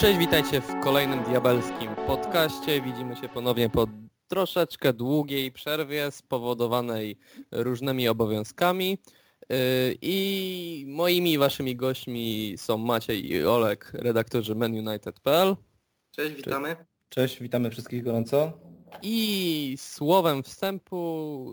Cześć, witajcie w kolejnym diabelskim podcaście. Widzimy się ponownie po troszeczkę długiej przerwie spowodowanej różnymi obowiązkami. Yy, I moimi waszymi gośćmi są Maciej i Olek, redaktorzy menunited.pl. Cześć, witamy. Cześć, witamy wszystkich gorąco. I słowem wstępu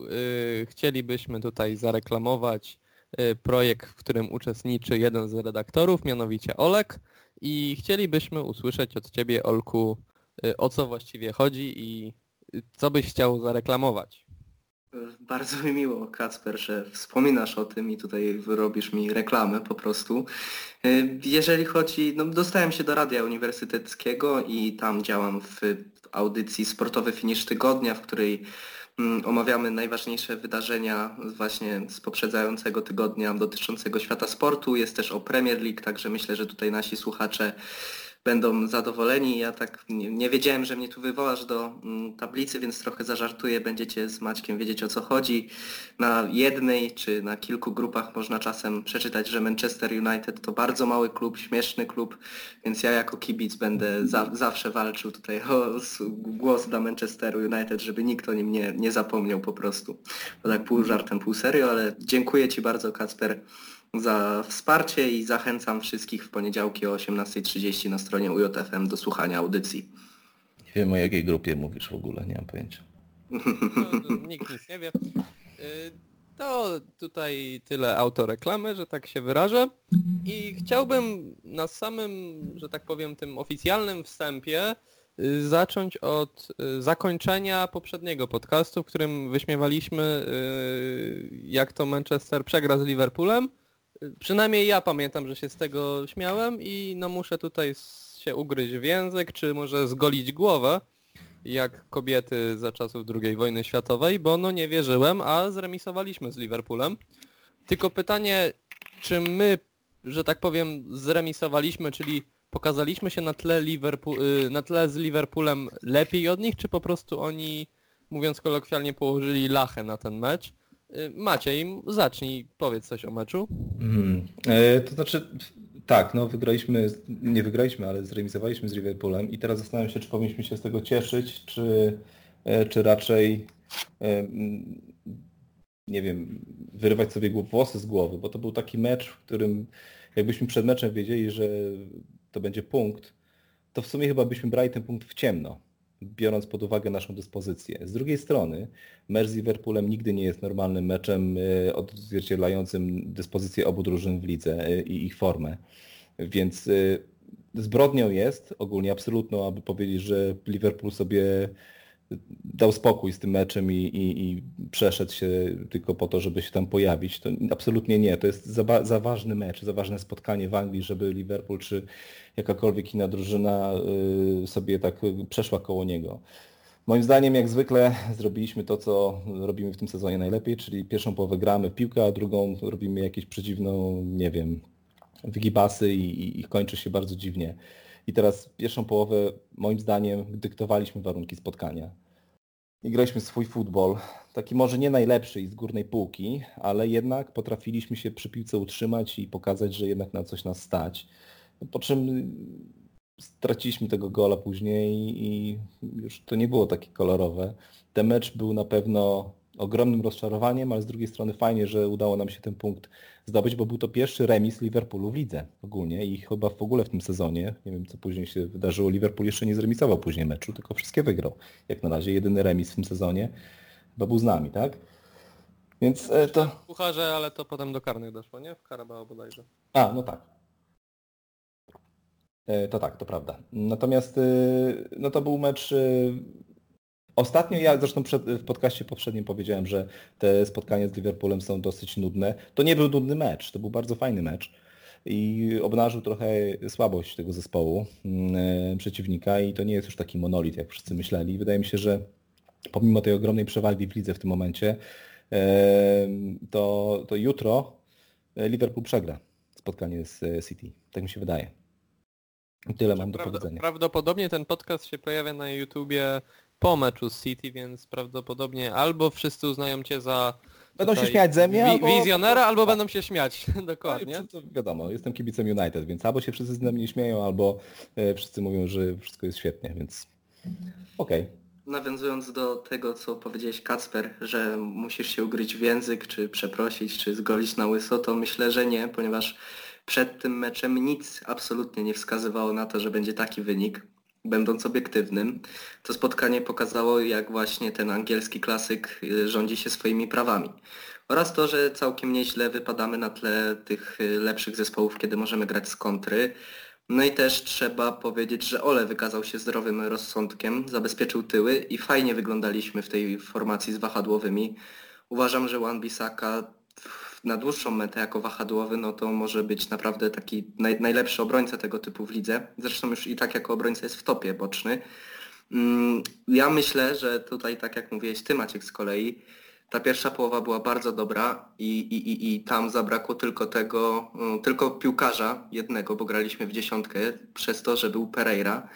yy, chcielibyśmy tutaj zareklamować yy, projekt, w którym uczestniczy jeden z redaktorów, mianowicie Olek. I chcielibyśmy usłyszeć od Ciebie, Olku, y, o co właściwie chodzi i y, co byś chciał zareklamować. Bardzo mi miło, Kacper, że wspominasz o tym i tutaj robisz mi reklamę po prostu. Y, jeżeli chodzi, no dostałem się do Radia Uniwersyteckiego i tam działam w audycji Sportowy Finisz Tygodnia, w której omawiamy najważniejsze wydarzenia właśnie z poprzedzającego tygodnia dotyczącego świata sportu. Jest też o Premier League, także myślę, że tutaj nasi słuchacze będą zadowoleni. Ja tak nie, nie, wiedziałem, że mnie tu wywołasz do mm, tablicy, więc trochę zażartuję. Będziecie z Maćkiem wiedzieć o co chodzi. Na jednej czy na kilku grupach można czasem przeczytać, że Manchester United to bardzo mały klub, śmieszny klub, więc ja jako kibic będę za, zawsze walczył tutaj o głos dla Manchesteru United, żeby nikt o nim nie, nie zapomniał po prostu. To tak pół żartem, pół serio, ale dziękuję Ci bardzo Kacper za wsparcie i zachęcam wszystkich w poniedziałki o 18.30 na stronie UJFM do słuchania audycji. Nie wiem o jakiej grupie mówisz w ogóle, nie mam pojęcia. No, no, nikt nic nie wie. Y, to tutaj tyle autoreklamy, że tak się wyrażę. I chciałbym na samym, że tak powiem, tym oficjalnym wstępie y, zacząć od y, zakończenia poprzedniego podcastu, w którym wyśmiewaliśmy jak to Manchester przegra z Liverpoolem Przynajmniej ja pamiętam, że się z tego śmiałem i no muszę tutaj się ugryźć w język, czy może zgolić głowę, jak kobiety za czasów II wojny światowej, bo no nie wierzyłem, a zremisowaliśmy z Liverpoolem. Tylko pytanie, czy my, że tak powiem, zremisowaliśmy, czyli pokazaliśmy się na tle, Liverpool, y, na tle z Liverpoolem lepiej od nich, czy po prostu oni, mówiąc kolokwialnie, położyli lachę na ten mecz? Y, Maciej, zacznij, powiedz coś o meczu. Hmm. E, to znaczy, tak, no wygraliśmy, nie wygraliśmy, ale zremisowaliśmy z Liverpoolem i teraz zastanawiam się, czy powinniśmy się z tego cieszyć, czy, e, czy raczej, e, nie wiem, wyrywać sobie włosy z głowy, bo to był taki mecz, w którym jakbyśmy przed meczem wiedzieli, że to będzie punkt, to w sumie chyba byśmy brali ten punkt w ciemno biorąc pod uwagę naszą dyspozycję. Z drugiej strony, mecz z Liverpoolem nigdy nie jest normalnym meczem e, odzwierciedlającym dyspozycję obu drużyn w lidze e, i ich formę. Więc e, zbrodnią jest ogólnie absolutną, aby powiedzieć, że Liverpool sobie dał spokój z tym meczem i, i, i, przeszedł się tylko po to, żeby się tam pojawić. To absolutnie nie. To jest za, za, ważny mecz, za ważne spotkanie w Anglii, żeby Liverpool czy jakakolwiek inna drużyna y, sobie tak przeszła koło niego. Moim zdaniem, jak zwykle, zrobiliśmy to, co robimy w tym sezonie najlepiej, czyli pierwszą połowę gramy piłkę, a drugą robimy jakieś przeciwną, nie wiem, wygibasy i, i kończy się bardzo dziwnie. I teraz pierwszą połowę, moim zdaniem, dyktowaliśmy warunki spotkania. I graliśmy swój futbol, taki może nie najlepszy i z górnej półki, ale jednak potrafiliśmy się przy piłce utrzymać i pokazać, że jednak na coś nas stać. Po czym straciliśmy tego gola później i już to nie było takie kolorowe. Ten mecz był na pewno ogromnym rozczarowaniem, ale z drugiej strony fajnie, że udało nam się ten punkt zdobyć, bo był to pierwszy remis Liverpoolu w lidze ogólnie i chyba w ogóle w tym sezonie, nie wiem co później się wydarzyło, Liverpool jeszcze nie zremisował później meczu, tylko wszystkie wygrał. Jak na razie jedyny remis w tym sezonie chyba był z nami, tak? Więc e, to... Pucharze, ale to potem do karnych doszło, nie? W Carabao bodajże. A, no tak. E, to tak, to prawda. Natomiast e, no to był mecz Ostatnio ja zresztą w podcaście poprzednim powiedziałem, że te spotkania z Liverpoolem są dosyć nudne. To nie był nudny mecz, to był bardzo fajny mecz i obnażył trochę słabość tego zespołu yy, przeciwnika i to nie jest już taki monolit, jak wszyscy myśleli. Wydaje mi się, że pomimo tej ogromnej przewagi w lidze w tym momencie, yy, to, to jutro Liverpool przegra spotkanie z City. Tak mi się wydaje. Tyle mam do powiedzenia. Prawdopodobnie ten podcast się pojawia na YouTubie po meczu z City, więc prawdopodobnie albo wszyscy uznają Cię za Będą się śmiać ze mnie, wi- albo- Wizjonera albo będą się śmiać, No dokładnie. i to wiadomo, jestem kibicem United, więc albo się wszyscy z mnie śmieją, albo e, wszyscy mówią, że wszystko jest świetnie, więc okej. Nawiązując do tego, co powiedziałeś Kacper, że musisz się ugryźć w język, czy przeprosić, czy zgolić na łyso, to myślę, że nie, ponieważ przed tym meczem nic absolutnie nie wskazywało na to, że będzie taki wynik. Będąc obiektywnym, to spotkanie pokazało, jak właśnie ten angielski klasyk y, rządzi się swoimi prawami. Oraz to, że całkiem nieźle wypadamy na tle tych y, lepszych zespołów, kiedy możemy grać z kontry. No i też trzeba powiedzieć, że Ole wykazał się zdrowym rozsądkiem, zabezpieczył tyły i fajnie wyglądaliśmy w tej formacji z wahadłowymi. Uważam, że Wan Bissaka w- na dłuższą metę jako wahadłowy, no to może być naprawdę taki naj, najlepszy obrońca tego typu w lidze. Zresztą już i tak jako obrońca jest w topie boczny. Mm, Ja myślę, że tutaj tak jak mówiłeś ty Maciek z kolei, ta pierwsza połowa była bardzo dobra i, i, i, i tam zabrakło tylko tego, mm, tylko piłkarza jednego, bo graliśmy w dziesiątkę przez to, że był Pereira,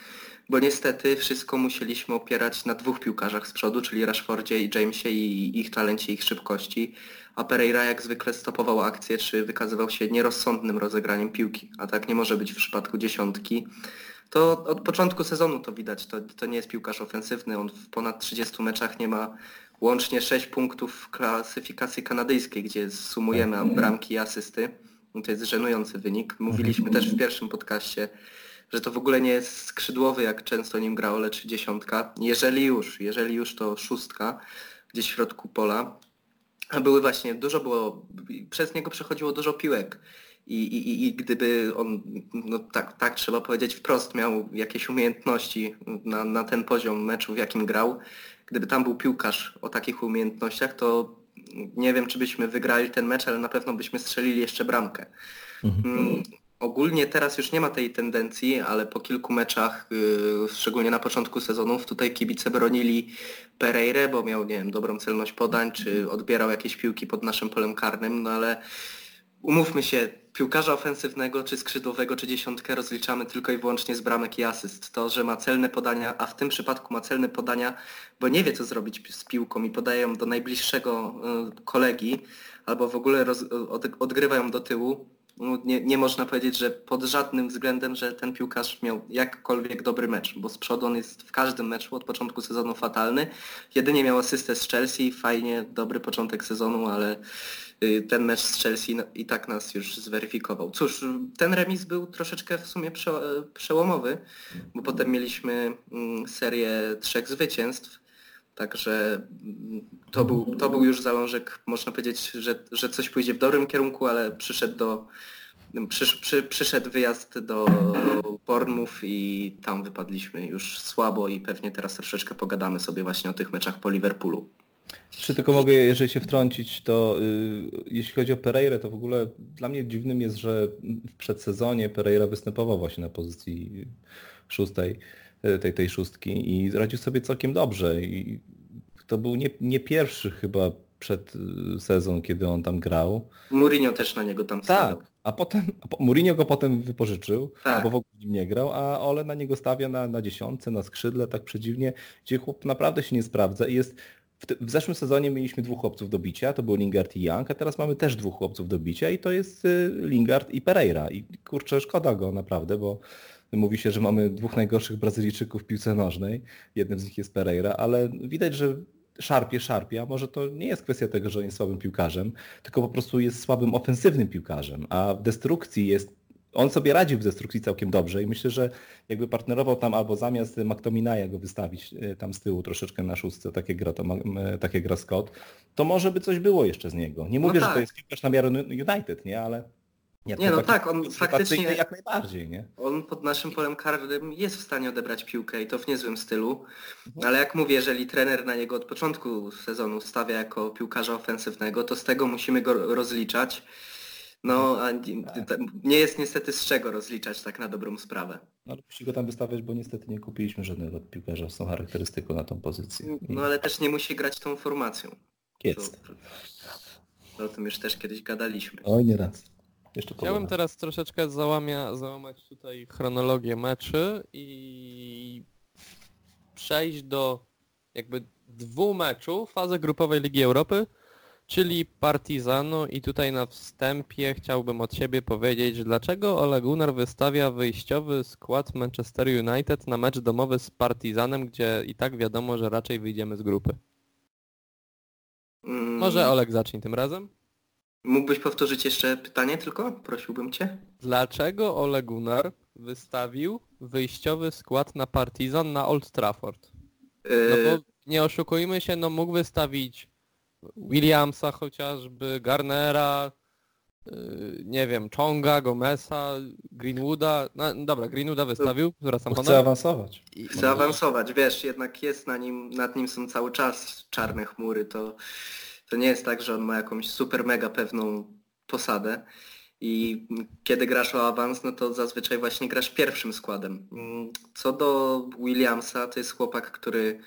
bo niestety wszystko musieliśmy opierać na dwóch piłkarzach z przodu, czyli Rashfordzie i Jamesie i ich talencie, ich szybkości, a Pereira jak zwykle stopował akcję, czy wykazywał się nierozsądnym rozegraniem piłki, a tak nie może być w przypadku dziesiątki. To od początku sezonu to widać, to, to nie jest piłkarz ofensywny, on w ponad 30 meczach nie ma łącznie 6 punktów w klasyfikacji kanadyjskiej, gdzie sumujemy bramki i asysty. No To jest żenujący wynik. Mówiliśmy też w pierwszym podcaście, że to w ogóle nie jest skrzydłowy, jak często nim grało, lecz dziesiątka. Jeżeli już, jeżeli już to szóstka, gdzieś w środku pola. Były właśnie, dużo było, przez niego przechodziło dużo piłek. I, i, i- gdyby on, no tak, tak trzeba powiedzieć wprost, miał jakieś umiejętności na, na ten poziom meczu, w jakim grał, gdyby tam był piłkarz o takich umiejętnościach, to nie wiem, czy byśmy wygrali ten mecz, ale na pewno byśmy strzelili jeszcze bramkę. Mm, Ogólnie teraz już nie ma tej tendencji, ale po kilku meczach, yy, szczególnie na początku sezonów, tutaj kibice bronili Pereire, bo miał, nie wiem, dobrą celność podań, czy odbierał jakieś piłki pod naszym polem karnym, no ale umówmy się, piłkarza ofensywnego, czy skrzydłowego, czy dziesiątkę rozliczamy tylko i wyłącznie z bramek i asyst. To, że ma celne podania, a w tym przypadku ma celne podania, bo nie wie co zrobić z piłką i podaje ją do najbliższego y, kolegi, albo w ogóle roz, od, odgrywa ją do tyłu, nie, nie można powiedzieć, że pod żadnym względem, że ten piłkarz miał jakkolwiek dobry mecz, bo z przodu on jest w każdym meczu od początku sezonu fatalny. Jedynie miał asystę z Chelsea, fajnie, dobry początek sezonu, ale y, ten mecz z Chelsea no, i tak nas już zweryfikował. Cóż, ten remis był troszeczkę w sumie prze, przełomowy, bo potem mieliśmy mm, serię trzech zwycięstw, także mm, to był, to był już zalążek, można powiedzieć, że, że coś pójdzie w dobrym kierunku, ale przyszedł do Przysz, przy, przyszedł wyjazd do Bournemouth i tam wypadliśmy już słabo i pewnie teraz troszeczkę pogadamy sobie właśnie o tych meczach po Liverpoolu. Czy tylko mogę, jeżeli się wtrącić, to y, jeśli chodzi o Pereirę, to w ogóle dla mnie dziwnym jest, że w przedsezonie Pereira występował właśnie na pozycji szóstej, tej, tej szóstki i radził sobie całkiem dobrze. I to był nie, nie pierwszy chyba przed y, sezon, kiedy on tam grał. Mourinho też na niego tam stawiał. Tak, a potem a Mourinho go potem wypożyczył, Tak. bo w ogóle nim nie grał, a Ole na niego stawia na, na dziesiątce, na skrzydle, tak przedziwnie, gdzie chłop naprawdę się nie sprawdza i jest w, te, w zeszłym sezonie mieliśmy dwóch chłopców do bicia, to był Lingard i Young, a teraz mamy też dwóch chłopców do bicia i to jest y, Lingard i Pereira i kurczę, szkoda go naprawdę, bo mówi się, że mamy dwóch najgorszych Brazylijczyków w piłce nożnej, jednym z nich jest Pereira, ale widać, że szarpie, szarpie, a może to nie jest kwestia tego, że on jest słabym piłkarzem, tylko po prostu jest słabym ofensywnym piłkarzem, a w destrukcji jest, on sobie radził w destrukcji całkiem dobrze i myślę, że jakby partnerował tam albo zamiast McTominaya go wystawić e, tam z tyłu troszeczkę na szóstce, tak jak gra, to, tak jak gra Scott, to może by coś było jeszcze z niego. Nie mówię, że tak. to jest piłkarz na miarę United, nie, ale Nie, no tak, on faktycznie- jak najbardziej, nie? On pod naszym polem karnym jest w stanie odebrać piłkę i to w niezłym stylu, ale jak mówię, jeżeli trener na niego od początku sezonu stawia jako piłkarza ofensywnego, to z tego musimy go rozliczać. No, a nie- nie jest niestety z czego rozliczać tak na dobrą sprawę. No, ale musi go tam wystawiać, bo niestety nie kupiliśmy żadnego piłkarza z tą charakterystyką na tą pozycję. I No ale też nie musi grać tą formacją. To, Jest. to o tym już też kiedyś gadaliśmy. Oj, nie raz. Jeszcze Chciałbym pogoda. teraz troszeczkę załamia, załamać tutaj chronologię meczy i przejść do jakby dwóch meczów fazy grupowej Ligi Europy, czyli Partizanu i tutaj na wstępie chciałbym od siebie powiedzieć, dlaczego Ole Gunnar wystawia wyjściowy skład Manchester United na mecz domowy z Partizanem, gdzie i tak wiadomo, że raczej wyjdziemy z grupy. Mm, Może Olek zacznij tym razem. Mógłbyś powtórzyć jeszcze pytanie tylko? Prosiłbym cię. Dlaczego Ole Gunnar wystawił wyjściowy skład na Partizan na Old Trafford? No Yy, bo nie oszukujmy się, no mógł wystawić Williamsa chociażby, Garnera, yy, nie wiem, Chonga, Gomesa, Greenwooda. No, dobra, Greenwooda wystawił, zwracam honor. chcę awansować. I- Chcę awansować, wiesz, jednak jest na nim, nad nim są cały czas czarne chmury, to, to nie jest tak, że on ma jakąś super mega pewną posadę i kiedy grasz o awans, no to zazwyczaj właśnie grasz pierwszym składem. Mm, Co do Williamsa, to jest chłopak, który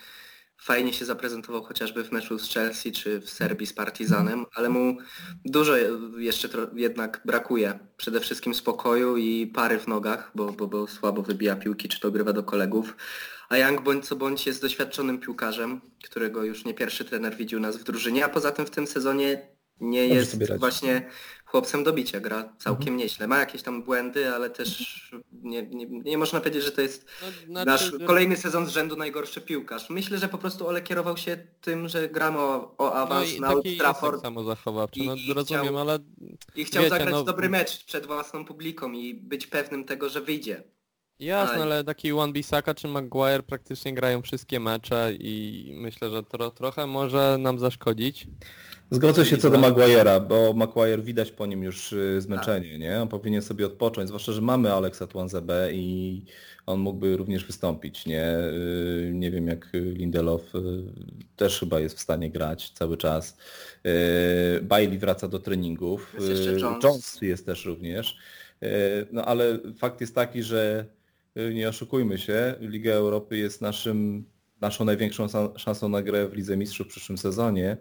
fajnie się zaprezentował chociażby w meczu z Chelsea czy w Serbii z Partizanem, ale mu dużo jeszcze jednak brakuje. Przede wszystkim spokoju i pary w nogach, bo, bo, bo słabo wybija piłki czy to grywa do kolegów. A Young bądź co bądź jest doświadczonym piłkarzem, którego już nie pierwszy trener widział nas w drużynie, a poza tym w tym sezonie nie Dobrze jest właśnie chłopcem do bicia, gra całkiem nieźle. Ma jakieś tam błędy, ale też nie, nie, nie można powiedzieć, że to jest No, znaczy, nasz że- kolejny sezon z rzędu najgorszy piłkarz. Myślę, że po prostu Ole kierował się tym, że gramy o, o no awans i na taki Old jest Trafford samozachowawczy, I- no i rozumiem, chciał- ale i chciał wiecie, zagrać no- dobry mecz przed własną publiką i być pewnym tego, że wyjdzie. Jasne, Ale- ale taki Wan Bissaka czy Maguire praktycznie grają wszystkie mecze i myślę, że tro, trochę może nam zaszkodzić. Zgodzę się co do. Maguire'a, bo Maguire widać po nim już y, zmęczenie, nie? On powinien sobie odpocząć, zwłaszcza, że mamy Alexa Twanzebe i on mógłby również wystąpić, nie? Y, Nie wiem jak Lindelof y, też chyba jest w stanie grać cały czas. Bailey wraca do treningów. Jest jeszcze Y, Jones. jest też również. No ale fakt jest taki, że nie oszukujmy się, Liga Europy jest naszym, naszą największą szansą na grę w Lidze Mistrzów w przyszłym sezonie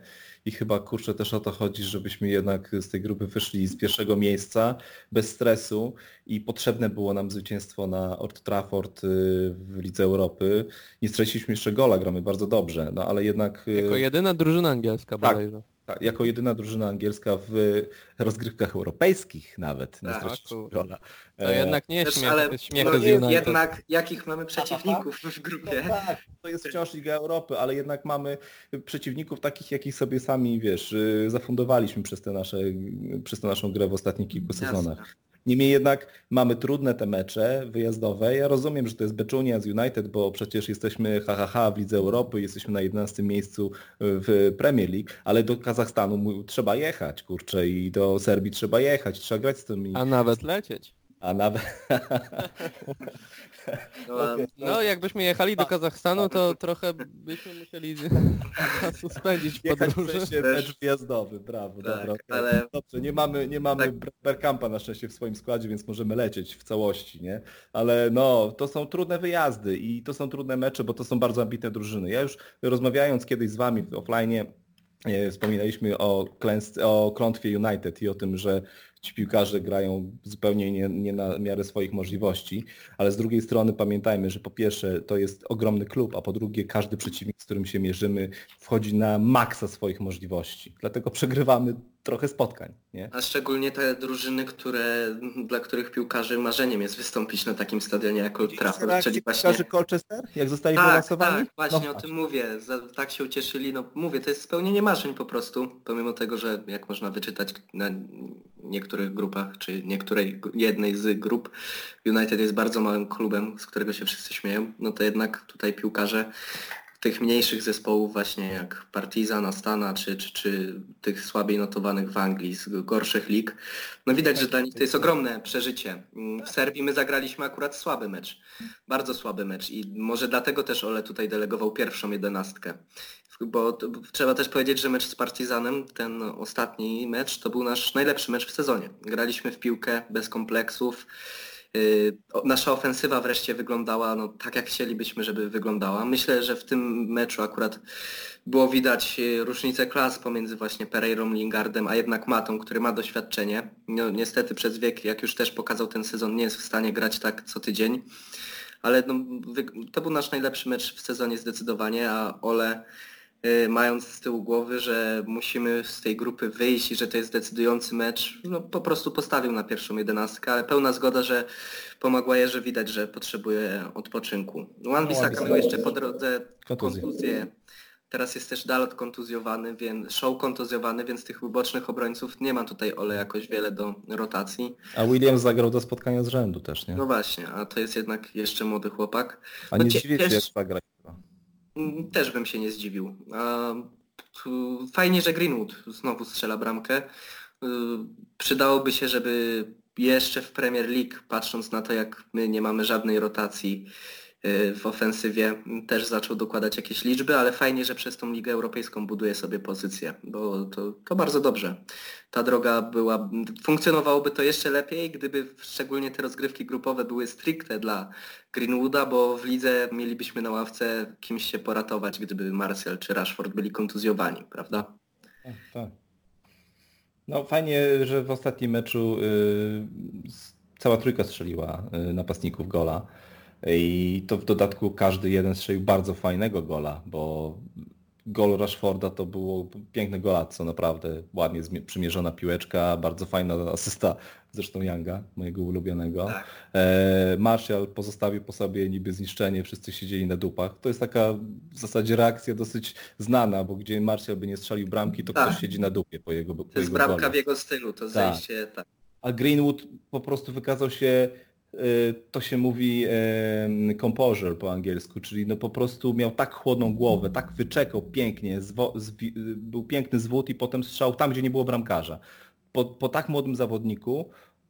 i chyba kurczę też o to chodzi, żebyśmy jednak z tej grupy wyszli z pierwszego miejsca bez stresu i potrzebne było nam zwycięstwo na Old Trafford y, w Lidze Europy. Nie straciliśmy jeszcze gola, gramy bardzo dobrze, no ale jednak y, Jako jedyna drużyna angielska Tak. bodajże. Jako jedyna drużyna angielska w rozgrywkach europejskich nawet nie Tak, gola. To E, jednak nie Też, śmiech, ale jest śmiech no, jednak jakich mamy przeciwników w grupie? No tak, to jest wciąż Liga Europy, ale jednak mamy przeciwników takich, jakich sobie sami, wiesz, y, zafundowaliśmy przez, te nasze, przez tę naszą grę w ostatnich kilku sezonach. Niemniej jednak mamy trudne te mecze wyjazdowe. Ja rozumiem, że to jest Beczunia z United, bo przecież jesteśmy HHH w Lidze Europy, jesteśmy na 11 miejscu w Premier League, ale do Kazachstanu trzeba jechać, kurczę, i do Serbii trzeba jechać, trzeba grać z tymi, A nawet lecieć. a nawet... No, Okej. No jakbyśmy jechali do Kazachstanu, to trochę byśmy musieli suspendzić Jechać w Też. mecz wjazdowy, brawo, Tak, dobra. ale- Dobrze, nie mamy, nie mamy Tak. Bergkampa na szczęście w swoim składzie, więc możemy lecieć w całości, nie? Ale no, to są trudne wyjazdy i to są trudne mecze, bo to są bardzo ambitne drużyny. Ja już rozmawiając kiedyś z wami w offline e, wspominaliśmy o, klęsce, o klątwie United i o tym, że ci piłkarze grają zupełnie nie, nie na miarę swoich możliwości, ale z drugiej strony pamiętajmy, że po pierwsze to jest ogromny klub, a po drugie każdy przeciwnik, z którym się mierzymy, wchodzi na maksa swoich możliwości. Dlatego przegrywamy trochę spotkań, nie? A szczególnie te drużyny, które, dla których piłkarzy marzeniem jest wystąpić na takim stadionie jak Old Trafford, czyli właśnie... Piłkarzy Colchester, jak zostali Tak, wylansowani? tak, właśnie No o tym mówię. Za, tak się ucieszyli. No mówię, to jest spełnienie marzeń po prostu, pomimo tego, że jak można wyczytać na niektórych grupach, czy niektórej jednej z grup, United jest bardzo małym klubem, z którego się wszyscy śmieją, no to jednak tutaj piłkarze tych mniejszych zespołów właśnie jak Partizan, Astana, czy, czy, czy tych słabiej notowanych w Anglii, z gorszych lig, no widać, że dla nich to jest ogromne przeżycie. Mm, W Serbii my zagraliśmy akurat słaby mecz, bardzo słaby mecz i może dlatego też Ole tutaj delegował pierwszą jedenastkę. Bo trzeba też powiedzieć, że mecz z Partizanem, ten ostatni mecz, to był nasz najlepszy mecz w sezonie. Graliśmy w piłkę bez kompleksów. O- Nasza ofensywa wreszcie wyglądała no, tak, jak chcielibyśmy, żeby wyglądała. Myślę, że w tym meczu akurat było widać yy, różnicę klas pomiędzy właśnie Pereirą, Lingardem, a jednak Matą, który ma doświadczenie. No, niestety przez wiek, jak już też pokazał ten sezon, nie jest w stanie grać tak co tydzień. Ale no, to był nasz najlepszy mecz w sezonie zdecydowanie, a Ole y, mając z tyłu głowy, że musimy z tej grupy wyjść i że to jest decydujący mecz, no po prostu postawił na pierwszą jedenastkę, ale pełna zgoda, że po Maguire'ze widać, że potrzebuje odpoczynku. Wan Bissaka miał Wan-Bissaka- jeszcze po drodze Kontuzję. kontuzję. Teraz jest też Dalot kontuzjowany, więc show kontuzjowany, więc tych bocznych obrońców nie ma tutaj Ole jakoś wiele do rotacji. A Williams zagrał do spotkania z rzędu też, nie? No właśnie, a to jest jednak jeszcze młody chłopak. A no nie dziwię się, jak. Też bym się nie zdziwił. Fajnie, że Greenwood znowu strzela bramkę. Y, Przydałoby się, żeby jeszcze w Premier League, patrząc na to, jak my nie mamy żadnej rotacji w ofensywie, też zaczął dokładać jakieś liczby, ale fajnie, że przez tą Ligę Europejską buduje sobie pozycję, bo to, to bardzo dobrze. Ta droga była, funkcjonowałoby to jeszcze lepiej, gdyby szczególnie te rozgrywki grupowe były stricte dla Greenwooda, bo w lidze mielibyśmy na ławce kimś się poratować, gdyby Marcel czy Rashford byli kontuzjowani, prawda? Tak, tak. No fajnie, że w ostatnim meczu y, s- cała trójka strzeliła y, napastników gola. I to w dodatku każdy jeden strzelił bardzo fajnego gola, bo gol Rashforda to było piękne golactwo, naprawdę ładnie przymierzona piłeczka, bardzo fajna asysta zresztą Younga, mojego ulubionego. Tak. E, Martial pozostawił po sobie niby zniszczenie, wszyscy siedzieli na dupach. To jest taka w zasadzie reakcja dosyć znana, bo gdzie Martial by nie strzelił bramki, to Tak. ktoś siedzi na dupie po jego, po To jest jego bramka golu. w jego stylu, to zejście, tak. A Greenwood po prostu wykazał się, to się mówi composure po angielsku, czyli no po prostu miał tak chłodną głowę, tak wyczekał pięknie, y, był piękny zwód i potem strzał tam, gdzie nie było bramkarza. Po, po tak młodym zawodniku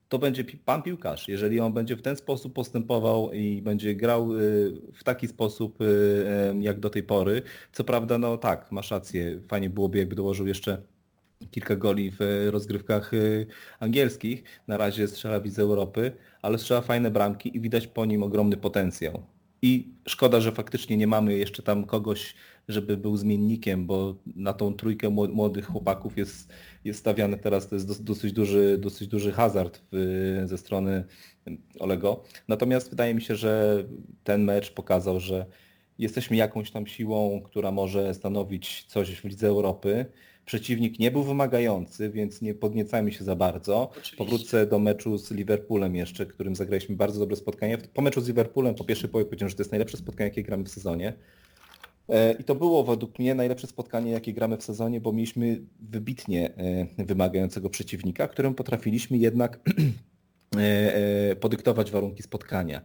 to będzie pan piłkarz. Jeżeli on będzie w ten sposób postępował i będzie grał y, w taki sposób y, jak do tej pory, co prawda no tak, masz rację, fajnie byłoby jakby dołożył jeszcze kilka goli w e, rozgrywkach y, angielskich. Na razie strzela widz Europy, ale strzela fajne bramki i widać po nim ogromny potencjał. I szkoda, że faktycznie nie mamy jeszcze tam kogoś, żeby był zmiennikiem, bo na tą trójkę mło- młodych chłopaków jest, jest stawiany teraz, to jest dos- dosyć duży, dosyć duży hazard w, ze strony Olego. Natomiast wydaje mi się, że ten mecz pokazał, że jesteśmy jakąś tam siłą, która może stanowić coś w Lidze Europy. Przeciwnik nie był wymagający, więc nie podniecajmy się za bardzo. Oczywiście. Powrócę do meczu z Liverpoolem jeszcze, którym zagraliśmy bardzo dobre spotkanie. Po meczu z Liverpoolem po pierwszej połowie powiedziałem, że to jest najlepsze spotkanie, jakie gramy w sezonie. E, I to było według mnie najlepsze spotkanie, jakie gramy w sezonie, bo mieliśmy wybitnie e, wymagającego przeciwnika, którym potrafiliśmy jednak e, podyktować warunki spotkania.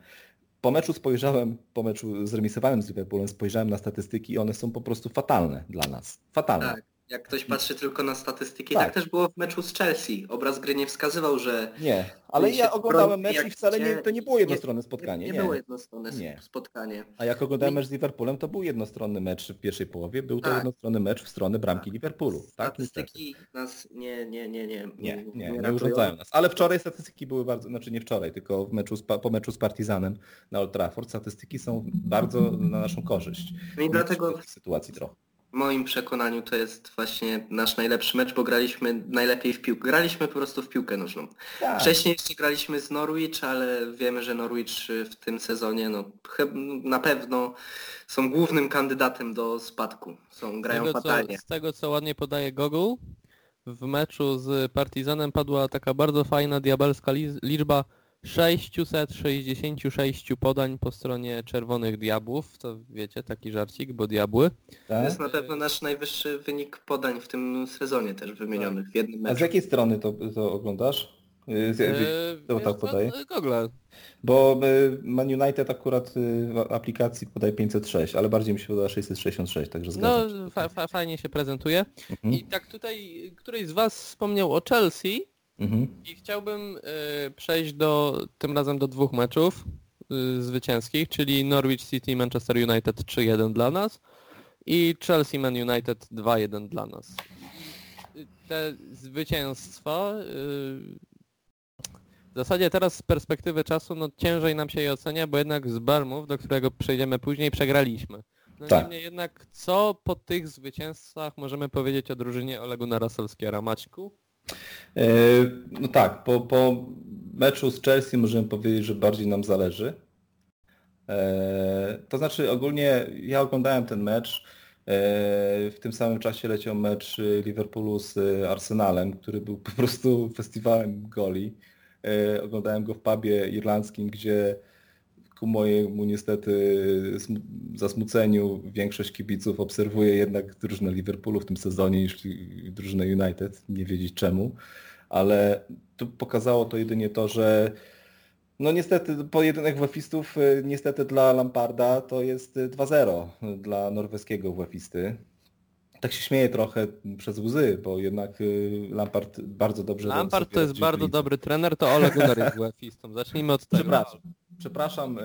Po meczu spojrzałem, po meczu zremisowanym z Liverpoolem, spojrzałem na statystyki i one są po prostu fatalne dla nas. Fatalne. Tak. Jak ktoś patrzy tylko na statystyki, Tak. tak. też było w meczu z Chelsea. Obraz gry nie wskazywał, że Nie, ale ja oglądałem mecz i wcale nie, to nie było jednostronne spotkanie. nie, Nie, było jednostronne Nie. spotkanie. A jak oglądałem mecz z Liverpoolem, to był jednostronny mecz w pierwszej połowie. Był to Tak. jednostronny mecz w stronę bramki Tak. Liverpoolu. Tak? Statystyki nas nie, nie, nie, nie, Nie, nie, nie, urządzają nas. Ale wczoraj statystyki były bardzo, znaczy nie wczoraj, tylko w meczu z, po meczu z Partizanem na Old Trafford statystyki są bardzo na naszą korzyść. No i dlatego W sytuacji trochę. W moim przekonaniu to jest właśnie nasz najlepszy mecz, bo graliśmy najlepiej w piłkę. Graliśmy po prostu w piłkę nożną. Tak. Wcześniej jeszcze graliśmy z Norwich, ale wiemy, że Norwich w tym sezonie no, na pewno są głównym kandydatem do spadku. Są, Z grają tego, co, fatalnie. z tego co ładnie podaje Google, w meczu z Partizanem padła taka bardzo fajna diabelska liczba 666 podań po stronie Czerwonych Diabłów. To wiecie, taki żarcik, bo diabły. To Tak? jest na pewno nasz najwyższy wynik podań w tym sezonie też wymienionych w jednym A z meczu. jakiej strony to, to oglądasz? Y, z- Eee, to wiesz tak co, podaje? Google. Bo y, Man United akurat y, w aplikacji podaje 506, ale bardziej mi się podoba 666, także zgadzam się. No, fa fa fajnie się prezentuje. Mhm. I tak tutaj któryś z Was wspomniał o Chelsea Mhm. i chciałbym y, przejść do tym razem do dwóch meczów y, zwycięskich, czyli Norwich City Manchester United 3-1 dla nas i Chelsea Man United 2-1 dla nas. I Te zwycięstwa y, w zasadzie teraz z perspektywy czasu no ciężej nam się je ocenia, bo jednak z Barmów, do którego przejdziemy później, przegraliśmy. No Tak. niemniej jednak co po tych zwycięstwach możemy powiedzieć o drużynie Olegu Narasolskiego Maćku? E, No tak, po, po meczu z Chelsea możemy powiedzieć, że bardziej nam zależy. E, To znaczy ogólnie ja oglądałem ten mecz. W tym samym czasie leciał mecz Liverpoolu z Arsenalem, który był po prostu festiwalem goli. Oglądałem go w pubie irlandzkim, gdzie ku mojemu niestety zasmuceniu większość kibiców obserwuje jednak drużynę Liverpoolu w tym sezonie niż drużynę United, nie wiedzieć czemu, ale tu pokazało to jedynie to, że no niestety pojedynek WF-istów y, niestety dla Lamparda to jest 2-0 dla norweskiego WF-isty. Tak się śmieje trochę przez łzy, bo jednak y, Lampard bardzo dobrze... Lampard to jest bardzo dobry trener, to Ole Gunnar jest WF-istą. Zacznijmy od tego. Przepraszam. Przepraszam, e,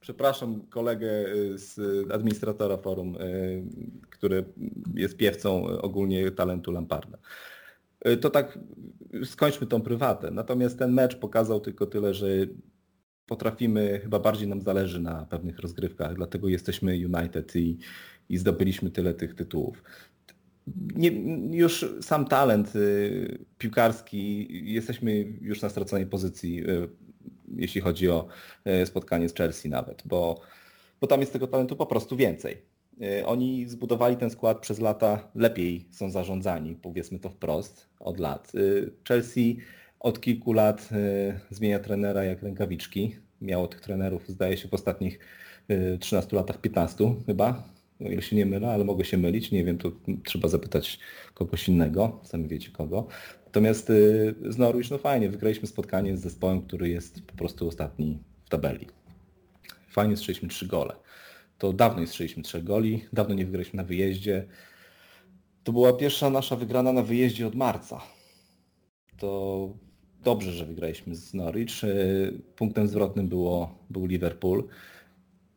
przepraszam kolegę e, z administratora forum, e, który jest piewcą ogólnie talentu Lamparda. To tak, skończmy tą prywatę. Natomiast ten mecz pokazał tylko tyle, że potrafimy, chyba bardziej nam zależy na pewnych rozgrywkach, dlatego jesteśmy United i, i zdobyliśmy tyle tych tytułów. Nie, już sam talent piłkarski, jesteśmy już na straconej pozycji jeśli chodzi o e, spotkanie z Chelsea nawet, bo, bo tam jest tego talentu po prostu więcej. E, oni zbudowali ten skład przez lata, lepiej są zarządzani, powiedzmy to wprost, od lat. E, Chelsea od kilku lat zmienia trenera jak rękawiczki. Miało tych trenerów, zdaje się, w ostatnich 13 latach 15 chyba, o ile się nie mylę, ale mogę się mylić, nie wiem, to trzeba zapytać kogoś innego, sami wiecie kogo. Natomiast y, z Norwich, no fajnie, wygraliśmy spotkanie z zespołem, który jest po prostu ostatni w tabeli. Fajnie strzeliśmy trzy gole. To dawno nie strzeliśmy trzech goli, dawno nie wygraliśmy na wyjeździe. To była pierwsza nasza wygrana na wyjeździe od marca. To dobrze, że wygraliśmy z Norwich. Y, punktem zwrotnym było, był Liverpool,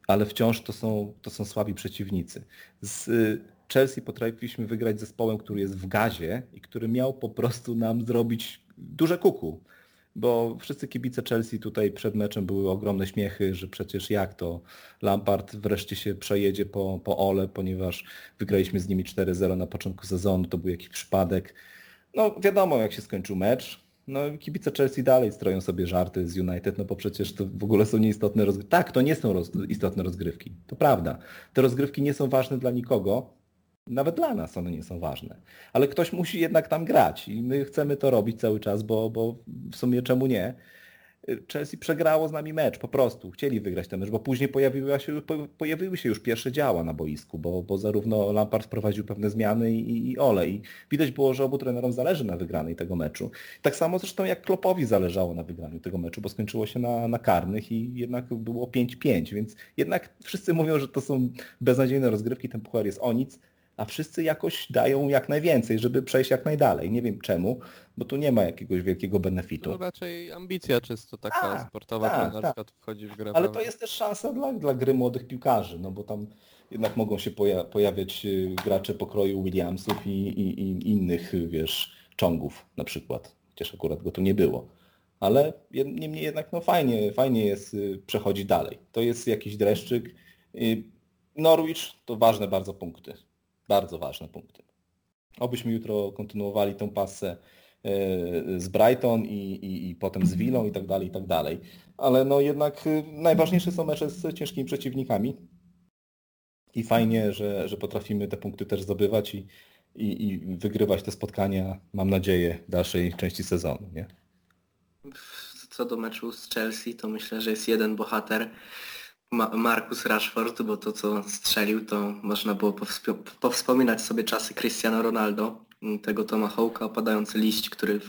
ale wciąż to są, to są słabi przeciwnicy. Z Chelsea potrafiliśmy wygrać zespołem, który jest w gazie i który miał po prostu nam zrobić duże kuku. Bo wszyscy kibice Chelsea tutaj przed meczem były ogromne śmiechy, że przecież jak to Lampard wreszcie się przejedzie po, po Ole, ponieważ wygraliśmy z nimi 4-0 na początku sezonu, to był jakiś przypadek. No wiadomo jak się skończył mecz, no kibice Chelsea dalej stroją sobie żarty z United, no bo przecież to w ogóle są nieistotne rozgrywki. Tak, to nie są roz... istotne rozgrywki, to prawda. Te rozgrywki nie są ważne dla nikogo, nawet dla nas one nie są ważne. Ale ktoś musi jednak tam grać i my chcemy to robić cały czas, bo, bo w sumie czemu nie? Chelsea przegrało z nami mecz, po prostu. Chcieli wygrać ten mecz, bo później pojawiły się, pojawiły się już pierwsze działa na boisku, bo, bo zarówno Lampard wprowadził pewne zmiany i, i Ole. I widać było, że obu trenerom zależy na wygranej tego meczu. Tak samo zresztą jak Klopowi zależało na wygraniu tego meczu, bo skończyło się na, na karnych i jednak było 5-5, więc jednak wszyscy mówią, że to są beznadziejne rozgrywki, ten puchar jest o nic a wszyscy jakoś dają jak najwięcej, żeby przejść jak najdalej. Nie wiem czemu, bo tu nie ma jakiegoś wielkiego benefitu. To raczej ambicja czysto taka a, sportowa, która na przykład wchodzi w grę. Ale to jest też szansa dla, dla gry młodych piłkarzy, no bo tam jednak mogą się poja pojawiać y, gracze pokroju Williamsów i, i, i innych, wiesz, czongów na przykład. Chociaż akurat go tu nie było. Ale niemniej jednak no fajnie, fajnie jest y, przechodzić dalej. To jest jakiś dreszczyk. Y, Norwich to ważne bardzo punkty bardzo ważne punkty. Obyśmy jutro kontynuowali tą pasę e, z Brighton i, i, i potem z Willą i tak dalej, i tak dalej. Ale no jednak e, najważniejsze są mecze z ciężkimi przeciwnikami i fajnie, że, że potrafimy te punkty też zdobywać i, i, i wygrywać te spotkania, mam nadzieję, w dalszej części sezonu. Nie? Co do meczu z Chelsea, to myślę, że jest jeden bohater, Ma Marcus Rashford, bo to co strzelił, to można było powspominać sobie czasy Cristiano Ronaldo, tego Tomahawka, opadający liść, który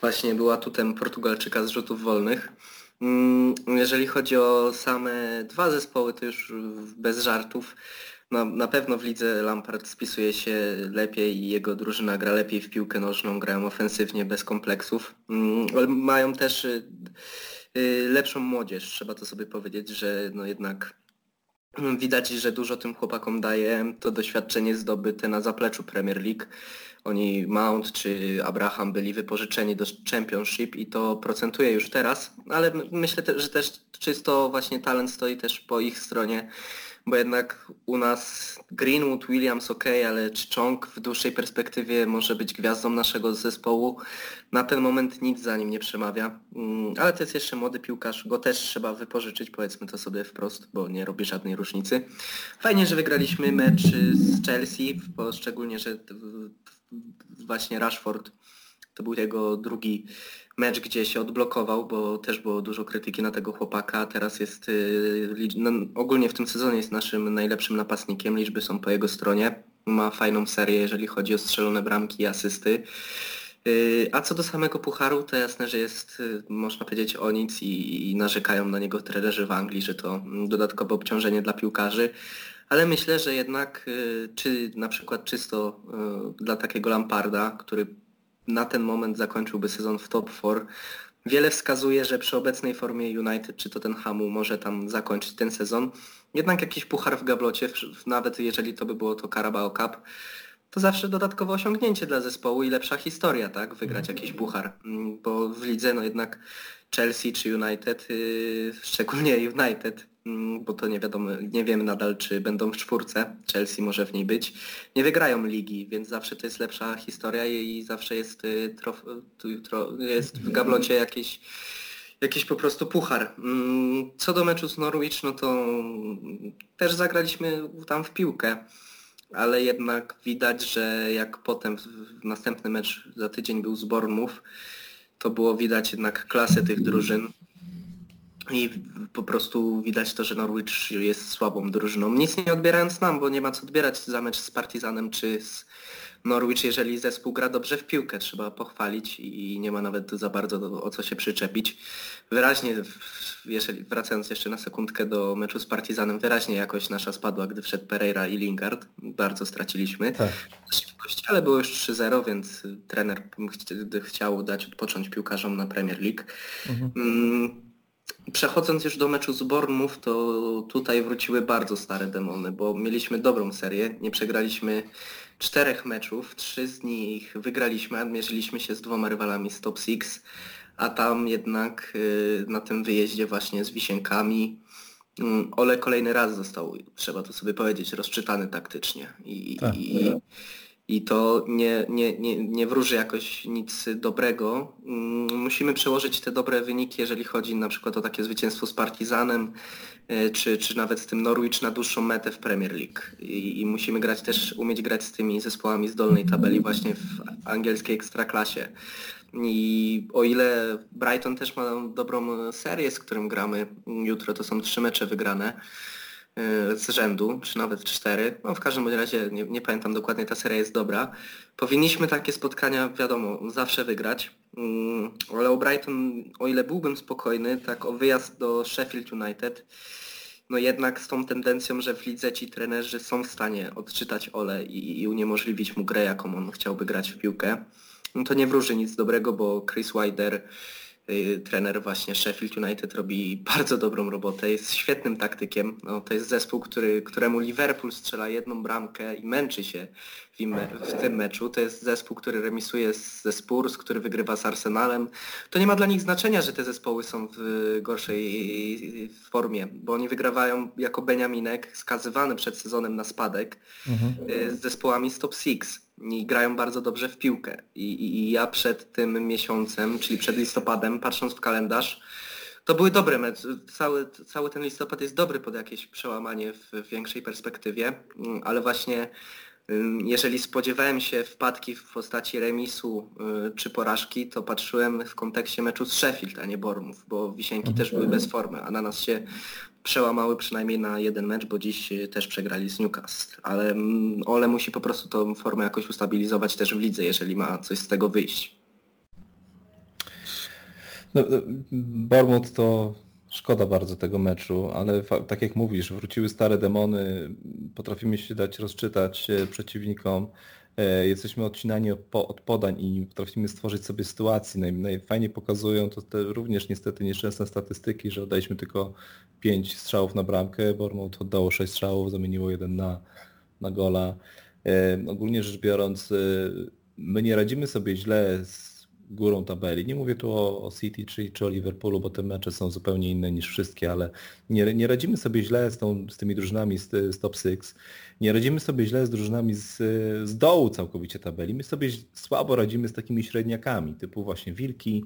właśnie był atutem Portugalczyka z rzutów wolnych. Mm, jeżeli chodzi o same dwa zespoły, to już bez żartów. No, na pewno w lidze Lampard spisuje się lepiej i jego drużyna gra lepiej w piłkę nożną, grają ofensywnie, bez kompleksów. Mm, mają też Y, lepszą młodzież, trzeba to sobie powiedzieć, że no jednak widać, że dużo tym chłopakom daje to doświadczenie zdobyte na zapleczu Premier League. Oni Mount czy Abraham byli wypożyczeni do Championship i to procentuje już teraz, ale myślę, że też czysto właśnie talent stoi też po ich stronie, bo jednak u nas Greenwood, Williams ok, ale Chong w dłuższej perspektywie może być gwiazdą naszego zespołu. Na ten moment nic za nim nie przemawia, Mm, ale to jest jeszcze młody piłkarz, go też trzeba wypożyczyć, powiedzmy to sobie wprost, bo nie robi żadnej różnicy. Fajnie, że wygraliśmy mecz z Chelsea, bo szczególnie, że właśnie Rashford to był jego drugi mecz, gdzie się odblokował, bo też było dużo krytyki na tego chłopaka. Teraz jest y, no, ogólnie w tym sezonie jest naszym najlepszym napastnikiem, liczby są po jego stronie. Ma fajną serię, jeżeli chodzi o strzelone bramki i asysty. Y, A co do samego pucharu, to jasne, że jest, y, można powiedzieć, o nic i, i narzekają na niego trenerzy w Anglii, że to dodatkowe obciążenie dla piłkarzy. Ale myślę, że jednak, czy na przykład czysto dla takiego Lamparda, który na ten moment zakończyłby sezon w top 4, wiele wskazuje, że przy obecnej formie United, czy to ten Hamu może tam zakończyć ten sezon. Jednak jakiś puchar w gablocie, nawet jeżeli to by było to Carabao Cup, to zawsze dodatkowe osiągnięcie dla zespołu i lepsza historia, tak? Wygrać jakiś puchar. Mm, Bo w lidze no jednak Chelsea czy United, yy, szczególnie United, bo to nie wiadomo, nie wiemy nadal czy będą w czwórce, Chelsea może w niej być, nie wygrają ligi, więc zawsze to jest lepsza historia i zawsze jest, y, trof, tro, jest w gablocie jakiś jakiś po prostu puchar. Mm, Co do meczu z Norwich, no to mm, też zagraliśmy tam w piłkę, ale jednak widać, że jak potem następny mecz za tydzień był z Bournemouth, to było widać jednak klasę tych drużyn i po prostu widać to, że Norwich jest słabą drużyną. Nic nie odbierając nam, bo nie ma co odbierać za mecz z Partizanem czy z Norwich, jeżeli zespół gra dobrze w piłkę, trzeba pochwalić i nie ma nawet za bardzo o co się przyczepić. Wyraźnie, jeżeli, wracając jeszcze na sekundkę do meczu z Partizanem, wyraźnie jakość nasza spadła, gdy wszedł Pereira i Lingard. Bardzo straciliśmy Tak. ale było już 3-0, więc trener chci- chciał dać odpocząć piłkarzom na Premier League. Mhm. Przechodząc już do meczu z Bournemouth, to tutaj wróciły bardzo stare demony, bo mieliśmy dobrą serię, nie przegraliśmy czterech meczów, trzy z nich wygraliśmy, mierzyliśmy się z dwoma rywalami z top 6, a tam jednak y, na tym wyjeździe właśnie z Wisienkami mm, Ole kolejny raz został, trzeba to sobie powiedzieć, rozczytany taktycznie i, Tak. i, i to nie, nie, nie, nie wróży jakoś nic dobrego. Mm, Musimy przełożyć te dobre wyniki, jeżeli chodzi na przykład o takie zwycięstwo z Partizanem, e, czy, czy nawet z tym Norwich na dłuższą metę w Premier League. I, I musimy grać też, umieć grać z tymi zespołami z dolnej tabeli właśnie w angielskiej ekstraklasie. I o ile Brighton też ma dobrą serię, z którym gramy jutro, to są trzy mecze wygrane, z rzędu, czy nawet cztery. No w każdym razie nie, nie pamiętam dokładnie, ta seria jest dobra. Powinniśmy takie spotkania, wiadomo, zawsze wygrać. Mm, Ale o Brighton, o ile byłbym spokojny, tak o wyjazd do Sheffield United, no jednak z tą tendencją, że w lidze ci trenerzy są w stanie odczytać Ole i, i uniemożliwić mu grę, jaką on chciałby grać w piłkę, no to nie wróży nic dobrego, bo Chris Wilder y, trener właśnie Sheffield United robi bardzo dobrą robotę, jest świetnym taktykiem. No, to jest zespół, który, któremu Liverpool strzela jedną bramkę i męczy się w, im, w tym meczu. To jest zespół, który remisuje z- ze Spurs, który wygrywa z Arsenalem. To nie ma dla nich znaczenia, że te zespoły są w gorszej formie, bo oni wygrywają jako Beniaminek, skazywany przed sezonem na spadek Mhm. y, z zespołami z top 6 i grają bardzo dobrze w piłkę. I, i, I ja przed tym miesiącem, czyli przed listopadem, patrząc w kalendarz, to były dobre mecze. Cały, cały ten listopad jest dobry pod jakieś przełamanie w, w większej perspektywie, mm, ale właśnie jeżeli spodziewałem się wpadki w postaci remisu y, czy porażki, to patrzyłem w kontekście meczu z Sheffield, a nie Bournemouth, bo Wisienki też były bez formy, a na nas się przełamały przynajmniej na jeden mecz, bo dziś y, też przegrali z Newcastle. Ale mm, Ole musi po prostu tą formę jakoś ustabilizować też w lidze, jeżeli ma coś z tego wyjść. No, no, to szkoda bardzo tego meczu, ale tak jak mówisz, wróciły stare demony, potrafimy się dać rozczytać e, przeciwnikom, jesteśmy odcinani od, od podań i potrafimy stworzyć sobie sytuacje. Naj, najfajniej pokazują to te również niestety nieszczęsne statystyki, że oddaliśmy tylko 5 strzałów na bramkę, Bournemouth oddało 6 strzałów, zamieniło jeden na, na gola. E, ogólnie rzecz biorąc, e, my nie radzimy sobie źle z górą tabeli. Nie mówię tu o, o City czy, czy o Liverpoolu, bo te mecze są zupełnie inne niż wszystkie, ale nie, nie radzimy sobie źle z, tą, z tymi drużynami z, z top 6. Nie radzimy sobie źle z drużynami z, z dołu całkowicie tabeli. My sobie słabo radzimy z takimi średniakami, typu właśnie Wilki,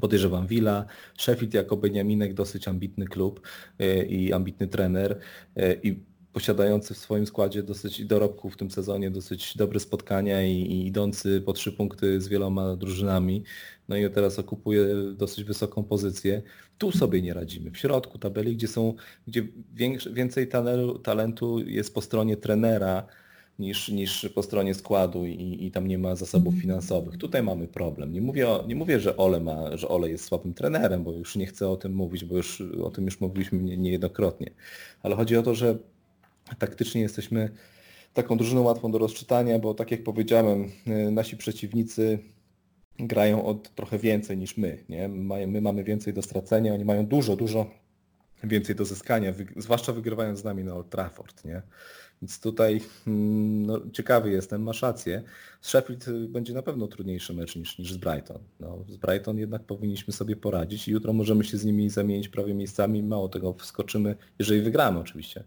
Podejrzewam Villa, Sheffield jako Beniaminek, dosyć ambitny klub y, i ambitny trener y, i posiadający w swoim składzie dosyć dorobków w tym sezonie, dosyć dobre spotkania i, i idący po trzy punkty z wieloma drużynami. No i teraz okupuje dosyć wysoką pozycję. Tu sobie nie radzimy. W środku tabeli, gdzie są, gdzie więcej talentu jest po stronie trenera, niż, niż po stronie składu i, i tam nie ma zasobów finansowych. Tutaj mamy problem. Nie mówię, o, nie mówię że, Ole ma, że Ole jest słabym trenerem, bo już nie chcę o tym mówić, bo już o tym już mówiliśmy nie, niejednokrotnie. Ale chodzi o to, że taktycznie jesteśmy taką drużyną łatwą do rozczytania, bo tak jak powiedziałem, y, nasi przeciwnicy grają od trochę więcej niż my. Nie? My mamy więcej do stracenia, oni mają dużo, dużo więcej do zyskania, zwłaszcza wygrywając z nami na Old Trafford. Nie? Więc tutaj mm, no, ciekawy jestem, masz rację. Z Sheffield będzie na pewno trudniejszy mecz niż, niż z Brighton. No, z Brighton jednak powinniśmy sobie poradzić i jutro możemy się z nimi zamienić prawie miejscami. Mało tego, wskoczymy, jeżeli wygramy oczywiście,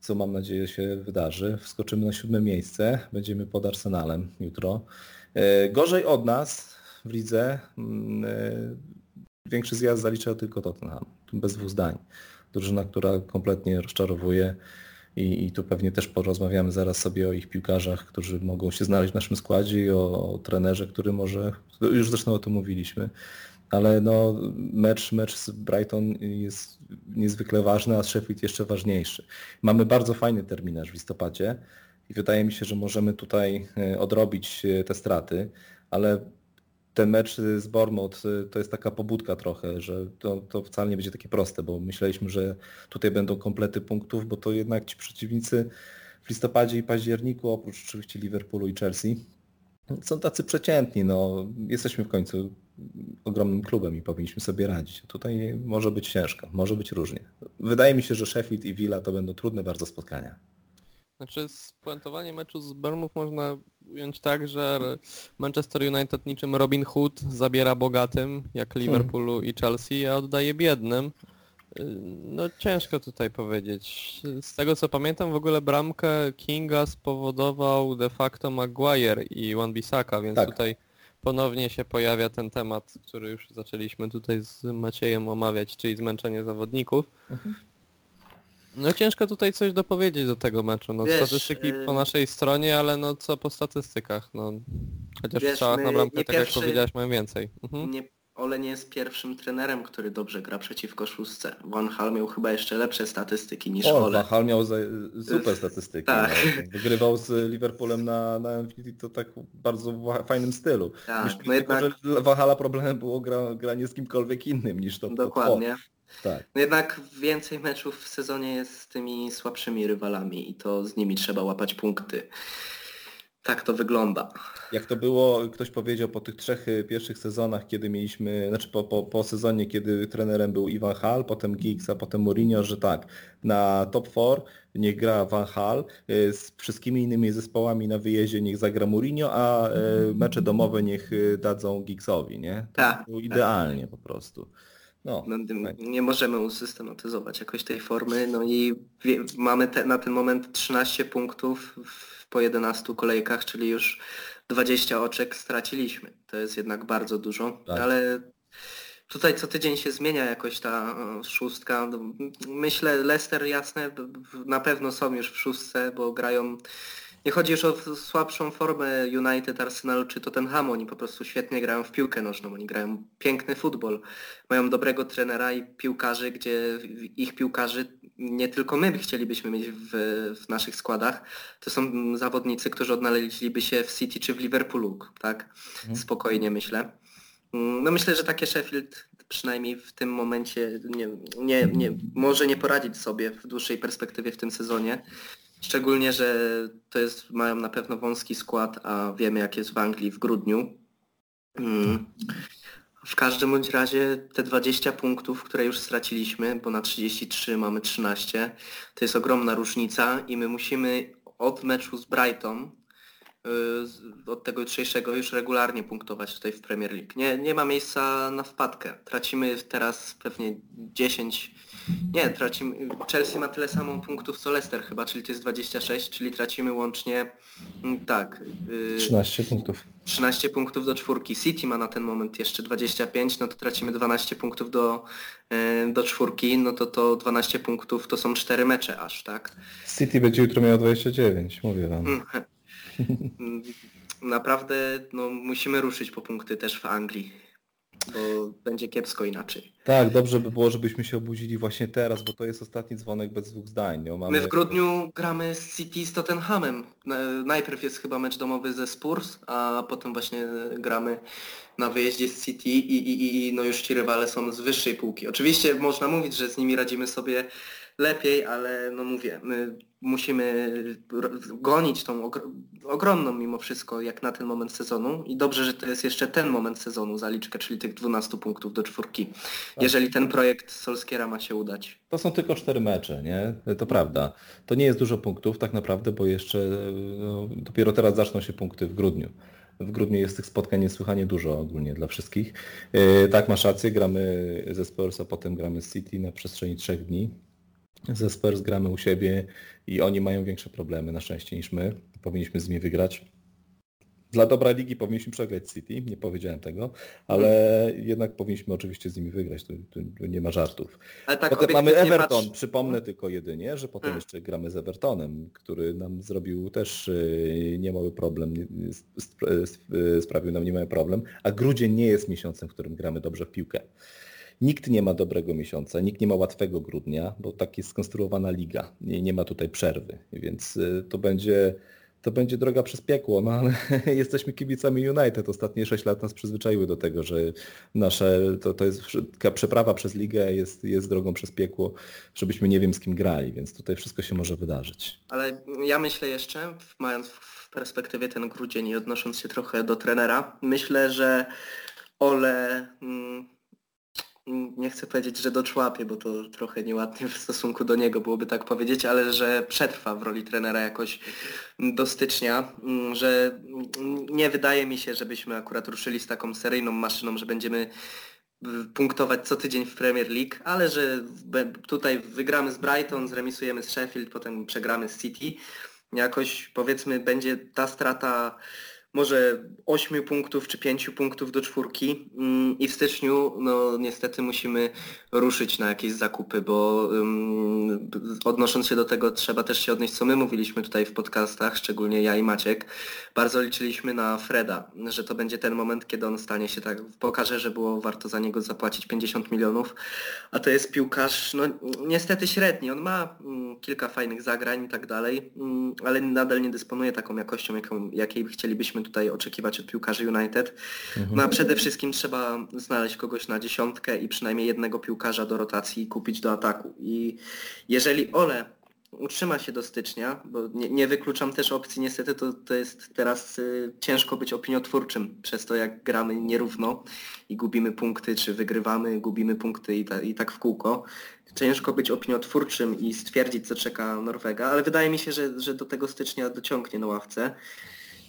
co mam nadzieję się wydarzy. Wskoczymy na siódme miejsce, będziemy pod Arsenalem jutro. E, gorzej od nas w lidze mm, e, większy zjazd zaliczał tylko Tottenham, bez dwóch zdań. Drużyna, która kompletnie rozczarowuje i, i tu pewnie też porozmawiamy zaraz sobie o ich piłkarzach, którzy mogą się znaleźć w naszym składzie i o, o trenerze, który może, już zresztą o tym mówiliśmy, ale no, mecz, mecz z Brighton jest niezwykle ważny, a z Sheffield jeszcze ważniejszy. Mamy bardzo fajny terminarz w listopadzie i wydaje mi się, że możemy tutaj e, odrobić e, te straty, ale ten mecz z Bournemouth y, to jest taka pobudka trochę, że to, to wcale nie będzie takie proste, bo myśleliśmy, że tutaj będą komplety punktów, bo to jednak ci przeciwnicy w listopadzie i październiku, oprócz oczywiście Liverpoolu i Chelsea, są tacy przeciętni. No, jesteśmy w końcu ogromnym klubem i powinniśmy sobie radzić. Tutaj może być ciężko, może być różnie. Wydaje mi się, że Sheffield i Villa to będą trudne bardzo spotkania. Znaczy spuentowanie meczu z Bournemouth można ująć tak, że Manchester United niczym Robin Hood zabiera bogatym, jak hmm. Liverpoolu i Chelsea, a oddaje biednym. No ciężko tutaj powiedzieć. Z tego co pamiętam w ogóle bramkę Kinga spowodował de facto Maguire i Wan-Bissaka, więc tak. tutaj ponownie się pojawia ten temat, który już zaczęliśmy tutaj z Maciejem omawiać, czyli zmęczenie zawodników. Mhm. No ciężko tutaj coś dopowiedzieć do tego meczu. No Wiesz, statystyki po y- naszej stronie, ale no co po statystykach, no. Chociaż Wiesz, w strzałach na bramkę, tak pierwszy- jak powiedziałeś, mają więcej. Mhm. Nie, Ole nie jest pierwszym trenerem, który dobrze gra przeciwko szóstce. Van Hal miał chyba jeszcze lepsze statystyki niż O, Ole. Van Hal miał super statystyki. Tak. No. Wygrywał z Liverpoolem na, na Infinity to tak bardzo fajnym stylu. Tak, Myślę, no jednak- że Van Hala problemem było gra, granie z kimkolwiek innym niż to. to- Dokładnie. Tak. No jednak więcej meczów w sezonie jest z tymi słabszymi rywalami i to z nimi trzeba łapać punkty. Tak to wygląda. Jak to było, ktoś powiedział po tych trzech y, pierwszych sezonach, kiedy mieliśmy, znaczy po, po, po sezonie, kiedy trenerem był Ivan Hal, potem Giggs, a potem Mourinho, że tak, na top 4 niech gra Van Hal, y, z wszystkimi innymi zespołami na wyjeździe niech zagra Mourinho, a y, mecze domowe niech dadzą Giggsowi, nie? To tak, było idealnie po prostu. No, no, nie możemy usystematyzować jakoś tej formy, no i wie, mamy te, na ten moment 13 punktów w, po 11 kolejkach, czyli już 20 oczek straciliśmy. To jest jednak bardzo dużo, tak. ale tutaj co tydzień się zmienia jakoś ta szóstka. Myślę Leicester jasne na pewno są już w szóstce, bo grają nie chodzi już o słabszą formę United, Arsenalu czy Tottenhamu, oni po prostu świetnie grają w piłkę nożną, oni grają piękny futbol, mają dobrego trenera i piłkarzy, gdzie ich piłkarzy nie tylko my chcielibyśmy mieć w, w naszych składach, to są zawodnicy, którzy odnaleźliby się w City czy w Liverpoolu, tak? Mhm. Spokojnie myślę. No myślę, że takie Sheffield przynajmniej w tym momencie nie, nie, nie, może nie poradzić sobie w dłuższej perspektywie w tym sezonie. Szczególnie, że to jest, mają na pewno wąski skład, a wiemy jak jest w Anglii w grudniu. Mm. W każdym bądź razie te 20 punktów, które już straciliśmy, bo na 33 mamy 13, to jest ogromna różnica i my musimy od meczu z Brighton z- od tego jutrzejszego już regularnie punktować tutaj w Premier League. Nie, nie ma miejsca na wpadkę. Tracimy teraz pewnie 10, nie, tracimy, Chelsea ma tyle samo punktów co Leicester chyba, czyli to jest 26, czyli tracimy łącznie, mm, tak, y, 13 punktów. 13 punktów do czwórki. City ma na ten moment jeszcze 25, no to tracimy 12 punktów do, y, do czwórki, no to to 12 punktów to są 4 mecze aż, tak? City będzie jutro miał 29, mówię wam. Mm. Mm, Naprawdę no, musimy ruszyć po punkty też w Anglii, bo będzie kiepsko inaczej. Tak, dobrze by było, żebyśmy się obudzili właśnie teraz, bo to jest ostatni dzwonek bez dwóch zdań. No, mamy... My w grudniu gramy z City z Tottenhamem. Na- Najpierw jest chyba mecz domowy ze Spurs, a potem właśnie gramy na wyjeździe z City i, i, i- i no już ci rywale są z wyższej półki. Oczywiście można mówić, że z nimi radzimy sobie lepiej, ale no mówię, my musimy gonić tą ogr- ogromną mimo wszystko jak na ten moment sezonu i dobrze, że to jest jeszcze ten moment sezonu zaliczkę, czyli tych 12 punktów do czwórki. Jeżeli ten projekt Solskiera ma się udać. To są tylko cztery mecze, nie? To prawda. To nie jest dużo punktów tak naprawdę, bo jeszcze no, dopiero teraz zaczną się punkty w grudniu. W grudniu jest tych spotkań niesłychanie dużo ogólnie dla wszystkich. E, Tak, masz rację, gramy ze Spurs, a potem gramy z City na przestrzeni trzech dni. Ze Spurs gramy u siebie i oni mają większe problemy na szczęście niż my. Powinniśmy z nimi wygrać. Dla dobra ligi powinniśmy przegrać City, nie powiedziałem tego, ale jednak powinniśmy oczywiście z nimi wygrać, tu, tu, nie ma żartów. Ale tak Potem mamy Everton, patrz- przypomnę tylko jedynie, że potem Hmm. jeszcze gramy z Evertonem, który nam zrobił też yy, niemały problem, sp- yy, sprawił nam niemały problem, a grudzień nie jest miesiącem, w którym gramy dobrze w piłkę. Nikt nie ma dobrego miesiąca, nikt nie ma łatwego grudnia, bo tak jest skonstruowana liga. Nie, ma tutaj przerwy, więc yy, to będzie, to będzie droga przez piekło, no ale jesteśmy kibicami United. Ostatnie 6 lat nas przyzwyczaiły do tego, że nasze, to, to jest taka przeprawa przez ligę jest, jest drogą przez piekło, żebyśmy nie wiem z kim grali, więc tutaj wszystko się może wydarzyć. Ale ja myślę jeszcze, mając w perspektywie ten grudzień i odnosząc się trochę do trenera, myślę, że Ole, mm, mm, nie chcę powiedzieć, że doczłapie, bo to trochę nieładnie w stosunku do niego byłoby tak powiedzieć, ale że przetrwa w roli trenera jakoś do stycznia, mm, że nie wydaje mi się, żebyśmy akurat ruszyli z taką seryjną maszyną, że będziemy w- punktować co tydzień w Premier League, ale że tutaj wygramy z Brighton, zremisujemy z Sheffield, potem przegramy z City. Jakoś powiedzmy będzie ta strata może 8 punktów czy 5 punktów do czwórki. Mm, i w styczniu no niestety musimy ruszyć na jakieś zakupy, bo ym, odnosząc się do tego trzeba też się odnieść co my mówiliśmy tutaj w podcastach, szczególnie ja i Maciek. Bardzo liczyliśmy na Freda, że to będzie ten moment, kiedy on stanie się tak, pokaże, że było warto za niego zapłacić 50 milionów, a to jest piłkarz, no niestety średni, on ma mm, kilka fajnych zagrań i tak dalej, mm, ale nadal nie dysponuje taką jakością, jaką, jakiej chcielibyśmy tutaj oczekiwać od piłkarzy United. No a przede wszystkim trzeba znaleźć kogoś na dziesiątkę i przynajmniej jednego piłkarza do rotacji kupić do ataku. I jeżeli Ole utrzyma się do stycznia, bo nie, nie wykluczam też opcji, niestety to, to jest teraz y, ciężko być opiniotwórczym przez to jak gramy nierówno i gubimy punkty, czy wygrywamy, gubimy punkty i, ta, i tak w kółko. Ciężko być opiniotwórczym i stwierdzić co czeka Norwega, ale wydaje mi się, że, że do tego stycznia dociągnie na ławce.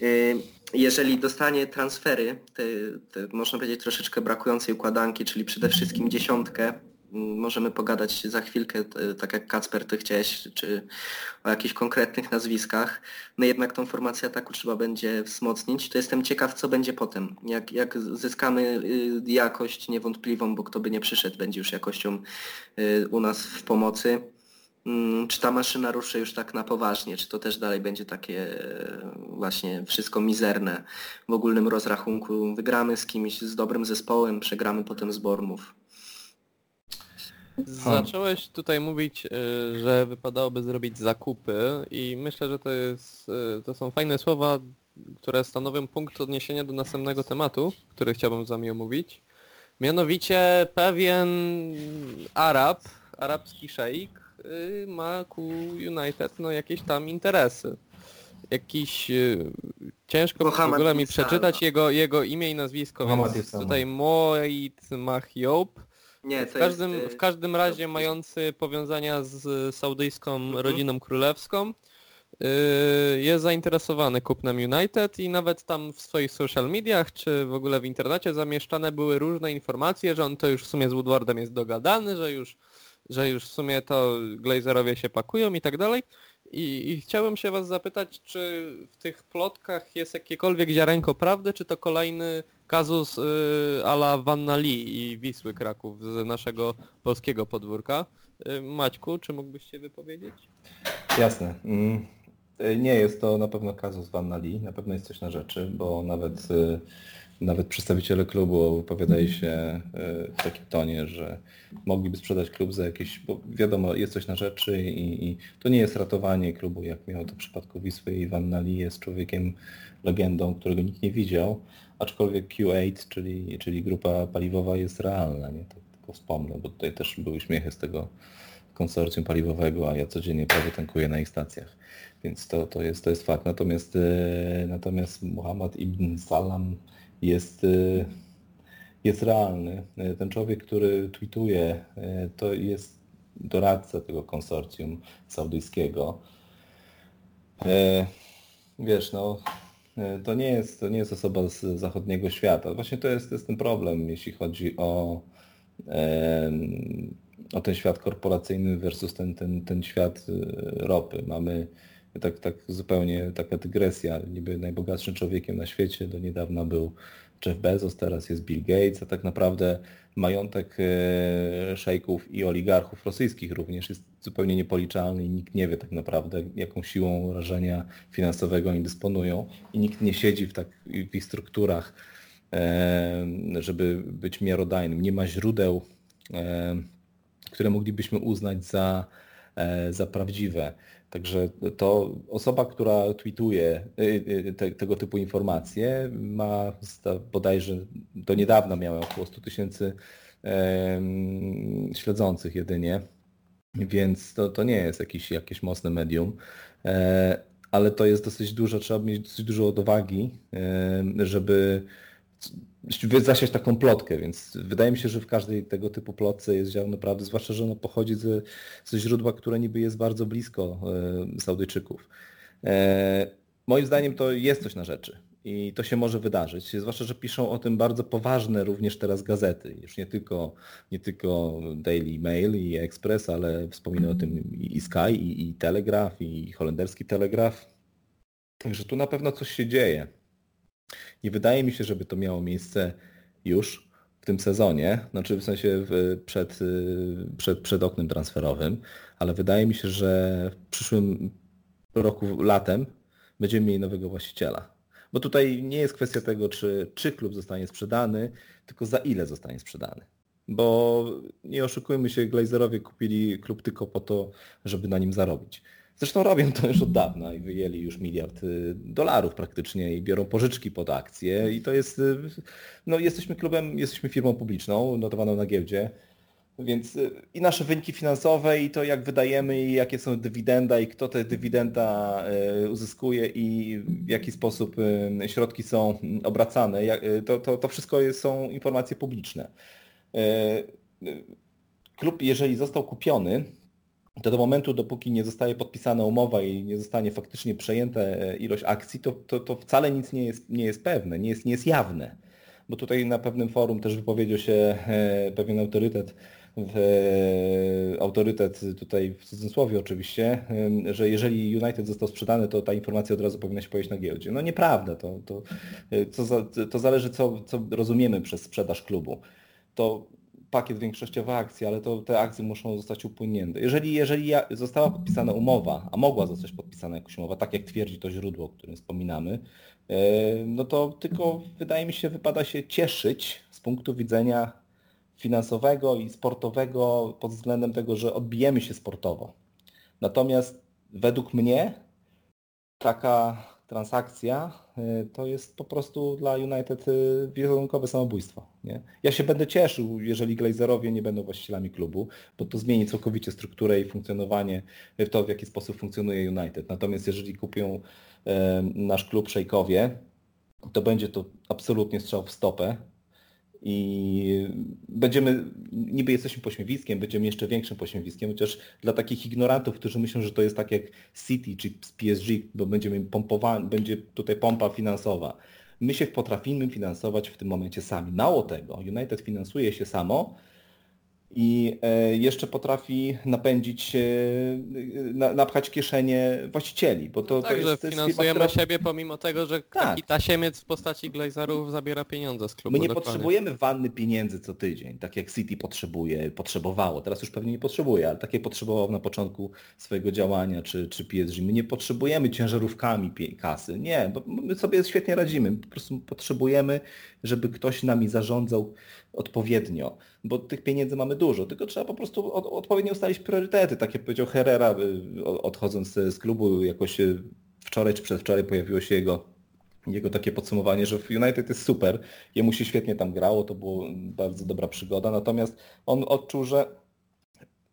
Y, Jeżeli dostanie transfery, te, te można powiedzieć troszeczkę brakującej układanki, czyli przede wszystkim dziesiątkę, mm, możemy pogadać za chwilkę, tak jak Kacper ty chciałeś, czy o jakichś konkretnych nazwiskach, no jednak tą formację ataku trzeba będzie wzmocnić, to jestem ciekaw co będzie potem, jak, jak zyskamy y, jakość niewątpliwą, bo kto by nie przyszedł będzie już jakością y, u nas w pomocy. Mm, Czy ta maszyna ruszy już tak na poważnie? Czy to też dalej będzie takie e, właśnie wszystko mizerne w ogólnym rozrachunku? Wygramy z kimś, z dobrym zespołem, przegramy potem z Bormów. Zacząłeś tutaj mówić, y, że wypadałoby zrobić zakupy i myślę, że to, jest, y, to są fajne słowa, które stanowią punkt odniesienia do następnego tematu, który chciałbym z Wami omówić. Mianowicie pewien Arab, arabski szejk y, ma ku United no, jakieś tam interesy. Jakiś... y, Ciężko w ogóle mi przeczytać jego, jego imię i nazwisko, Mohamed więc tutaj Moit Mahjoub. Nie, W każdym, jest... w każdym razie to- mający powiązania z saudyjską Mhm. rodziną królewską. jest zainteresowany kupnem United i nawet tam w swoich social mediach czy w ogóle w internecie zamieszczane były różne informacje, że on to już w sumie z Woodwardem jest dogadany, że już, że już w sumie to Glazerowie się pakują i tak dalej. I, I się was zapytać, czy w tych plotkach jest jakiekolwiek ziarenko prawdy, czy to kolejny kazus yy, ala Vanna Lee i Wisły Kraków z naszego polskiego podwórka. Yy, Maćku, czy mógłbyś się wypowiedzieć? Jasne. Mm, y, Nie jest to na pewno kazus Vanna Lee, na pewno jest coś na rzeczy, bo nawet, y, nawet przedstawiciele klubu wypowiadają się y, w takim tonie, że mogliby sprzedać klub za jakieś, bo wiadomo, jest coś na rzeczy i, i to nie jest ratowanie klubu, jak miało to w przypadku Wisły i Vanna Lee jest człowiekiem, legendą, którego nikt nie widział, aczkolwiek Q8, czyli, czyli grupa paliwowa jest realna, nie? To tylko wspomnę, bo tutaj też były śmiechy z tego konsorcjum paliwowego, a ja codziennie prawie tankuję na ich stacjach. Więc to, to, jest, to jest fakt. Natomiast, e, natomiast Muhammad ibn Salam jest, e, jest realny. Ten człowiek, który tweetuje, e, to jest doradca tego konsorcjum saudyjskiego. E, Wiesz, no, to nie jest, to nie jest osoba z zachodniego świata. Właśnie to jest, to jest ten problem, jeśli chodzi o, o ten świat korporacyjny versus ten, ten, ten świat ropy. Mamy tak, tak zupełnie taka dygresja. Niby najbogatszym człowiekiem na świecie do niedawna był Jeff Bezos, teraz jest Bill Gates, a tak naprawdę majątek e, szejków i oligarchów rosyjskich również jest zupełnie niepoliczalny i nikt nie wie tak naprawdę, jaką siłą rażenia finansowego oni dysponują i nikt nie siedzi w, tak, w ich strukturach, e, żeby być miarodajnym. Nie ma źródeł, e, które moglibyśmy uznać za, za prawdziwe. Także to osoba, która tweetuje y, y, te, tego typu informacje ma bodajże do niedawna miała około 100 tysięcy śledzących jedynie, więc to, to nie jest jakiś, jakieś mocne medium, e, ale to jest dosyć dużo, trzeba mieć dosyć dużo odwagi, żeby zasiać taką plotkę, więc wydaje mi się, że w każdej tego typu plotce jest ziarno prawdy, zwłaszcza, że ono pochodzi ze, ze źródła, które niby jest bardzo blisko e, Saudyjczyków. E, moim zdaniem to jest coś na rzeczy i to się może wydarzyć, zwłaszcza, że piszą o tym bardzo poważne również teraz gazety, już nie tylko, nie tylko Daily Mail i Express, ale wspomina o tym i Sky, i, i Telegraph, i holenderski Telegraph. Także tu na pewno coś się dzieje. Nie wydaje mi się, żeby to miało miejsce już w tym sezonie, znaczy w sensie przed, y, przed, przed oknem transferowym, ale wydaje mi się, że w przyszłym roku latem będziemy mieli nowego właściciela. Bo tutaj nie jest kwestia tego, czy, czy klub zostanie sprzedany, tylko za ile zostanie sprzedany. Bo nie oszukujmy się, Glazerowie kupili klub tylko po to, żeby na nim zarobić. Zresztą robią to już od dawna i wyjęli już miliard y, dolarów praktycznie i biorą pożyczki pod akcje i to jest, y, no jesteśmy klubem, jesteśmy firmą publiczną notowaną na giełdzie, więc y, i nasze wyniki finansowe i to jak wydajemy i jakie są dywidenda i kto te dywidenda uzyskuje i w jaki sposób środki są obracane, to, to, to wszystko są informacje publiczne. Klub, jeżeli został kupiony, to do momentu, dopóki nie zostaje podpisana umowa i nie zostanie faktycznie przejęta e, ilość akcji, to, to, to wcale nic nie jest, nie jest pewne, nie jest, nie jest jawne. Bo tutaj na pewnym forum też wypowiedział się e, pewien autorytet, e, autorytet tutaj w cudzysłowie oczywiście, że jeżeli United został sprzedany, to ta informacja od razu powinna się pojawić na giełdzie. No nieprawda, to, to, to, to zależy co, co rozumiemy przez sprzedaż klubu. To pakiet większościowy akcji, ale to te akcje muszą zostać upłynięte. Jeżeli, jeżeli została podpisana umowa, a mogła zostać podpisana jakaś umowa, tak jak twierdzi to źródło, o którym wspominamy, e, no to tylko wydaje mi się wypada się cieszyć z punktu widzenia finansowego i sportowego pod względem tego, że odbijemy się sportowo. Natomiast według mnie taka transakcja y, to jest po prostu dla United y, wizerunkowe samobójstwo. Nie? Ja się będę cieszył, jeżeli Glazerowie nie będą właścicielami klubu, bo to zmieni całkowicie strukturę i funkcjonowanie, y, to w jaki sposób funkcjonuje United. Natomiast jeżeli kupią e, nasz klub szejkowie, to będzie to absolutnie strzał w stopę I będziemy, niby jesteśmy pośmiewiskiem, będziemy jeszcze większym pośmiewiskiem, chociaż dla takich ignorantów, którzy myślą, że to jest tak jak City czy PSG, bo będziemy pompowani, będzie tutaj pompa finansowa. My się potrafimy finansować w tym momencie sami. Mało tego, United finansuje się samo, i e, jeszcze potrafi napędzić, e, na, napchać kieszenie właścicieli, bo to, jest, to jest finansujemy firma, która- siebie pomimo tego, że Tak. taki tasiemiec w postaci glazerów zabiera pieniądze z klubu. My nie dokładnie. potrzebujemy wanny pieniędzy co tydzień, tak jak City potrzebuje, potrzebowało. Teraz już pewnie nie potrzebuje, ale takie potrzebowało na początku swojego działania, czy, czy PSG. My nie potrzebujemy ciężarówkami kasy. Nie, bo my sobie świetnie radzimy. Po prostu potrzebujemy, żeby ktoś nami zarządzał odpowiednio, bo tych pieniędzy mamy dużo, tylko trzeba po prostu od, odpowiednio ustalić priorytety. Tak jak powiedział Herrera, y, odchodząc z klubu, jakoś y, wczoraj czy przedwczoraj pojawiło się jego jego takie podsumowanie, że w United jest super, jemu się świetnie tam grało, to była bardzo dobra przygoda, natomiast on odczuł, że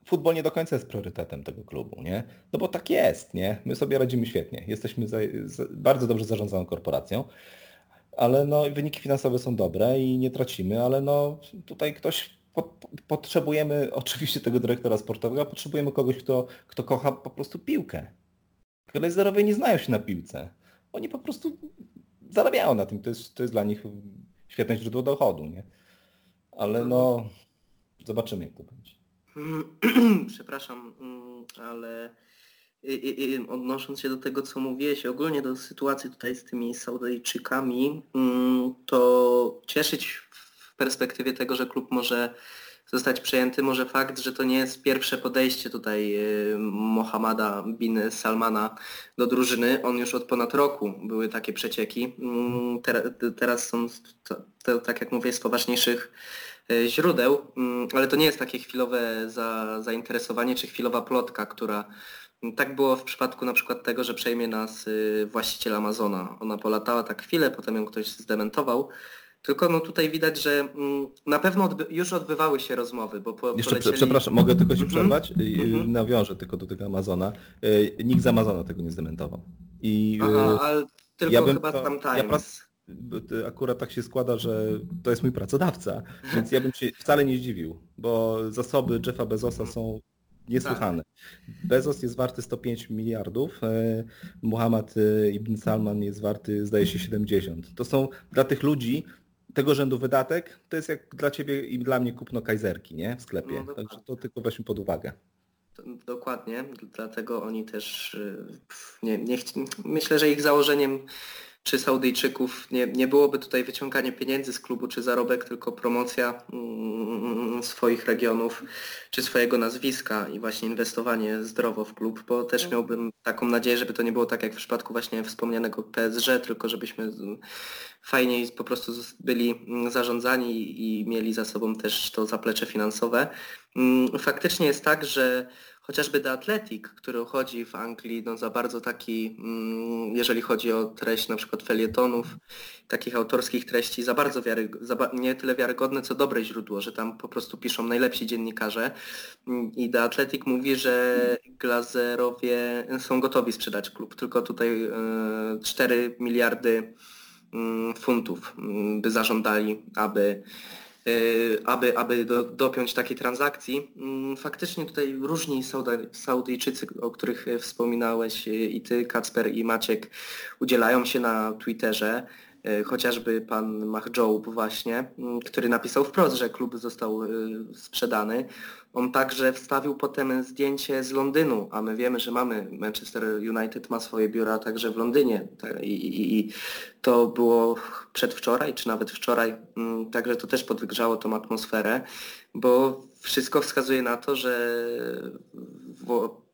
futbol nie do końca jest priorytetem tego klubu, nie? No bo tak jest, nie? My sobie radzimy świetnie, jesteśmy za, za, bardzo dobrze zarządzaną korporacją, ale no wyniki finansowe są dobre i nie tracimy, ale no tutaj ktoś po, po, potrzebujemy oczywiście tego dyrektora sportowego, potrzebujemy kogoś, kto, kto kocha po prostu piłkę. Glazerowie nie znają się na piłce. Oni po prostu zarabiają na tym. To jest, to jest dla nich świetne źródło dochodu, nie? Ale no, zobaczymy jak to będzie. Przepraszam, mm, ale i- i- odnosząc się do tego, co mówiłeś, ogólnie do sytuacji tutaj z tymi Saudyjczykami, mm, to cieszyć w perspektywie tego, że klub może zostać przejęty, może fakt, że to nie jest pierwsze podejście tutaj y, Mohammada bin Salmana do drużyny. On już od ponad roku były takie przecieki. Mm, tera- Teraz są, tak jak mówię, z poważniejszych e, źródeł, mm, ale to nie jest takie chwilowe za, zainteresowanie czy chwilowa plotka, która tak było w przypadku na przykład tego, że przejmie nas y, właściciel Amazona. Ona polatała tak chwilę, potem ją ktoś zdementował. Tylko no tutaj widać, że mm, na pewno odby- już odbywały się rozmowy, bo po, Jeszcze polecieli... przepraszam, mogę tylko ci Mhm. przerwać? Y, Mhm. Nawiążę tylko do tego Amazona. Nikt z Amazona tego nie zdementował. I Aha, ale tylko ja bym chyba tam ja Times. to akurat tak się składa, że to jest mój pracodawca, więc ja bym się wcale nie zdziwił, bo zasoby Jeffa Bezosa są niesłychane. Bezos jest warty 105 miliardów, e, Muhammad e, Ibn Salman jest warty zdaje się 70. To są dla tych ludzi tego rzędu wydatek, to jest jak dla ciebie i dla mnie kupno kajzerki, nie? W sklepie. No. Także to tylko weźmy pod uwagę. Dokładnie, dlatego oni też pff, nie, nie myślę, że ich założeniem czy Saudyjczyków nie, nie byłoby tutaj wyciąganie pieniędzy z klubu czy zarobek, tylko promocja mm, swoich regionów czy swojego nazwiska i właśnie inwestowanie zdrowo w klub, bo też miałbym taką nadzieję, żeby to nie było tak jak w przypadku właśnie wspomnianego PSG, tylko żebyśmy fajniej po prostu byli mm, zarządzani i mieli za sobą też to zaplecze finansowe. Mm, Faktycznie jest tak, że chociażby The Athletic, który uchodzi w Anglii no, za bardzo taki, mm, jeżeli chodzi o treść na przykład felietonów, takich autorskich treści, za bardzo wiary, za, nie tyle wiarygodne, co dobre źródło, że tam po prostu piszą najlepsi dziennikarze. Mm, I The Athletic mówi, że Glazerowie są gotowi sprzedać klub, tylko tutaj e, 4 miliardy mm, funtów by zażądali, aby aby, aby do, dopiąć takiej transakcji. Mm, Faktycznie tutaj różni Saudyjczycy, o których e, wspominałeś y, i ty, Kacper i Maciek, udzielają się na Twitterze. Y, Chociażby pan Mahjoub właśnie, mm, który napisał wprost, że klub został y, sprzedany. On także wstawił potem zdjęcie z Londynu, a my wiemy, że mamy, Manchester United ma swoje biura także w Londynie i, i, i to było przedwczoraj, czy nawet wczoraj, mm, także to też podgrzało tą atmosferę, bo wszystko wskazuje na to, że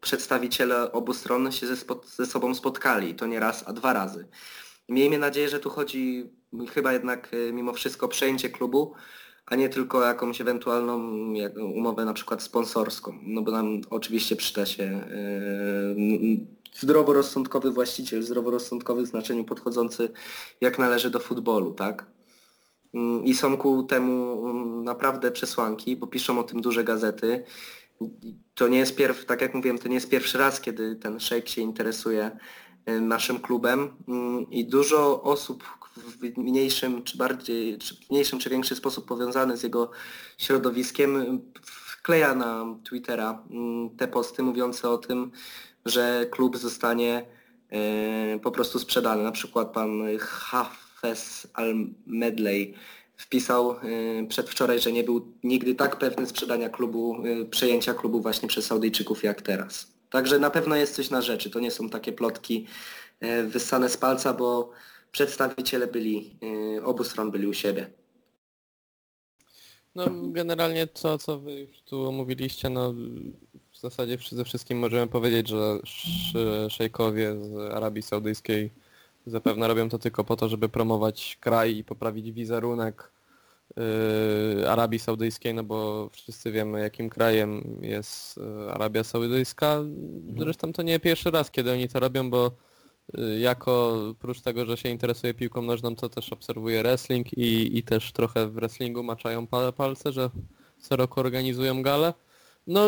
przedstawiciele obu stron się ze, ze sobą spotkali, to nie raz, a dwa razy. Miejmy nadzieję, że tu chodzi chyba jednak y, mimo wszystko przejęcie klubu, a nie tylko jakąś ewentualną umowę na przykład sponsorską, no bo nam oczywiście przyda się yy, zdroworozsądkowy właściciel, zdroworozsądkowy w znaczeniu podchodzący jak należy do futbolu, tak? Mm, I są ku temu mm, naprawdę przesłanki, bo piszą o tym duże gazety. To nie jest pierw, tak jak mówiłem, to nie jest pierwszy raz, kiedy ten szejk się interesuje y, naszym klubem Mm, i dużo osób w mniejszym czy bardziej, czy mniejszym czy większy sposób powiązany z jego środowiskiem, wkleja na Twittera mm, te posty mówiące o tym, że klub zostanie e, po prostu sprzedany. Na przykład pan Hafez Al-Medley wpisał przedwczoraj, że nie był nigdy tak pewny sprzedania klubu, przejęcia klubu właśnie przez Saudyjczyków jak teraz. Także na pewno jest coś na rzeczy. To nie są takie plotki wyssane z palca, bo przedstawiciele byli, obu stron byli u siebie. No generalnie to, co wy już tu omówiliście, no w zasadzie ze wszystkim możemy powiedzieć, że szejkowie z Arabii Saudyjskiej zapewne robią to tylko po to, żeby promować kraj i poprawić wizerunek Arabii Saudyjskiej, no bo wszyscy wiemy jakim krajem jest yy, Arabia Saudyjska. Mhm. Zresztą to nie pierwszy raz, kiedy oni to robią, bo Y, jako oprócz tego, że się interesuje piłką nożną, to też obserwuję wrestling i, i też trochę w wrestlingu maczają palce, że co roku organizują gale. No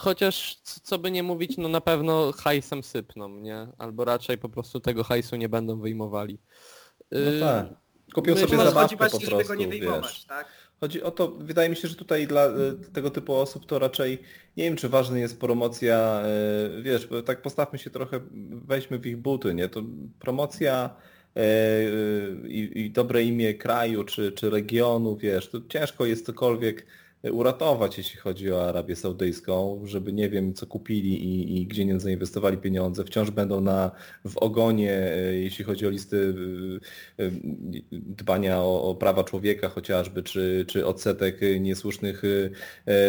chociaż co by nie mówić, no na pewno hajsem sypną, nie? Albo raczej po prostu tego hajsu nie będą wyjmowali. No y, tak. Kupią sobie zabawkę po prostu, żeby go nie wyjmować, wiesz. tak? Chodzi o to, wydaje mi się, że tutaj dla e, tego typu osób to raczej, nie wiem czy ważna jest promocja, e, wiesz, bo tak postawmy się trochę, weźmy w ich buty, nie? To promocja e, i, i dobre imię kraju czy, czy regionu, wiesz, to ciężko jest cokolwiek uratować, jeśli chodzi o Arabię Saudyjską, żeby nie wiem co kupili i, i gdzie nie zainwestowali pieniądze. Wciąż będą na, w ogonie, e, jeśli chodzi o listy e, e, dbania o, o prawa człowieka chociażby, czy, czy odsetek niesłusznych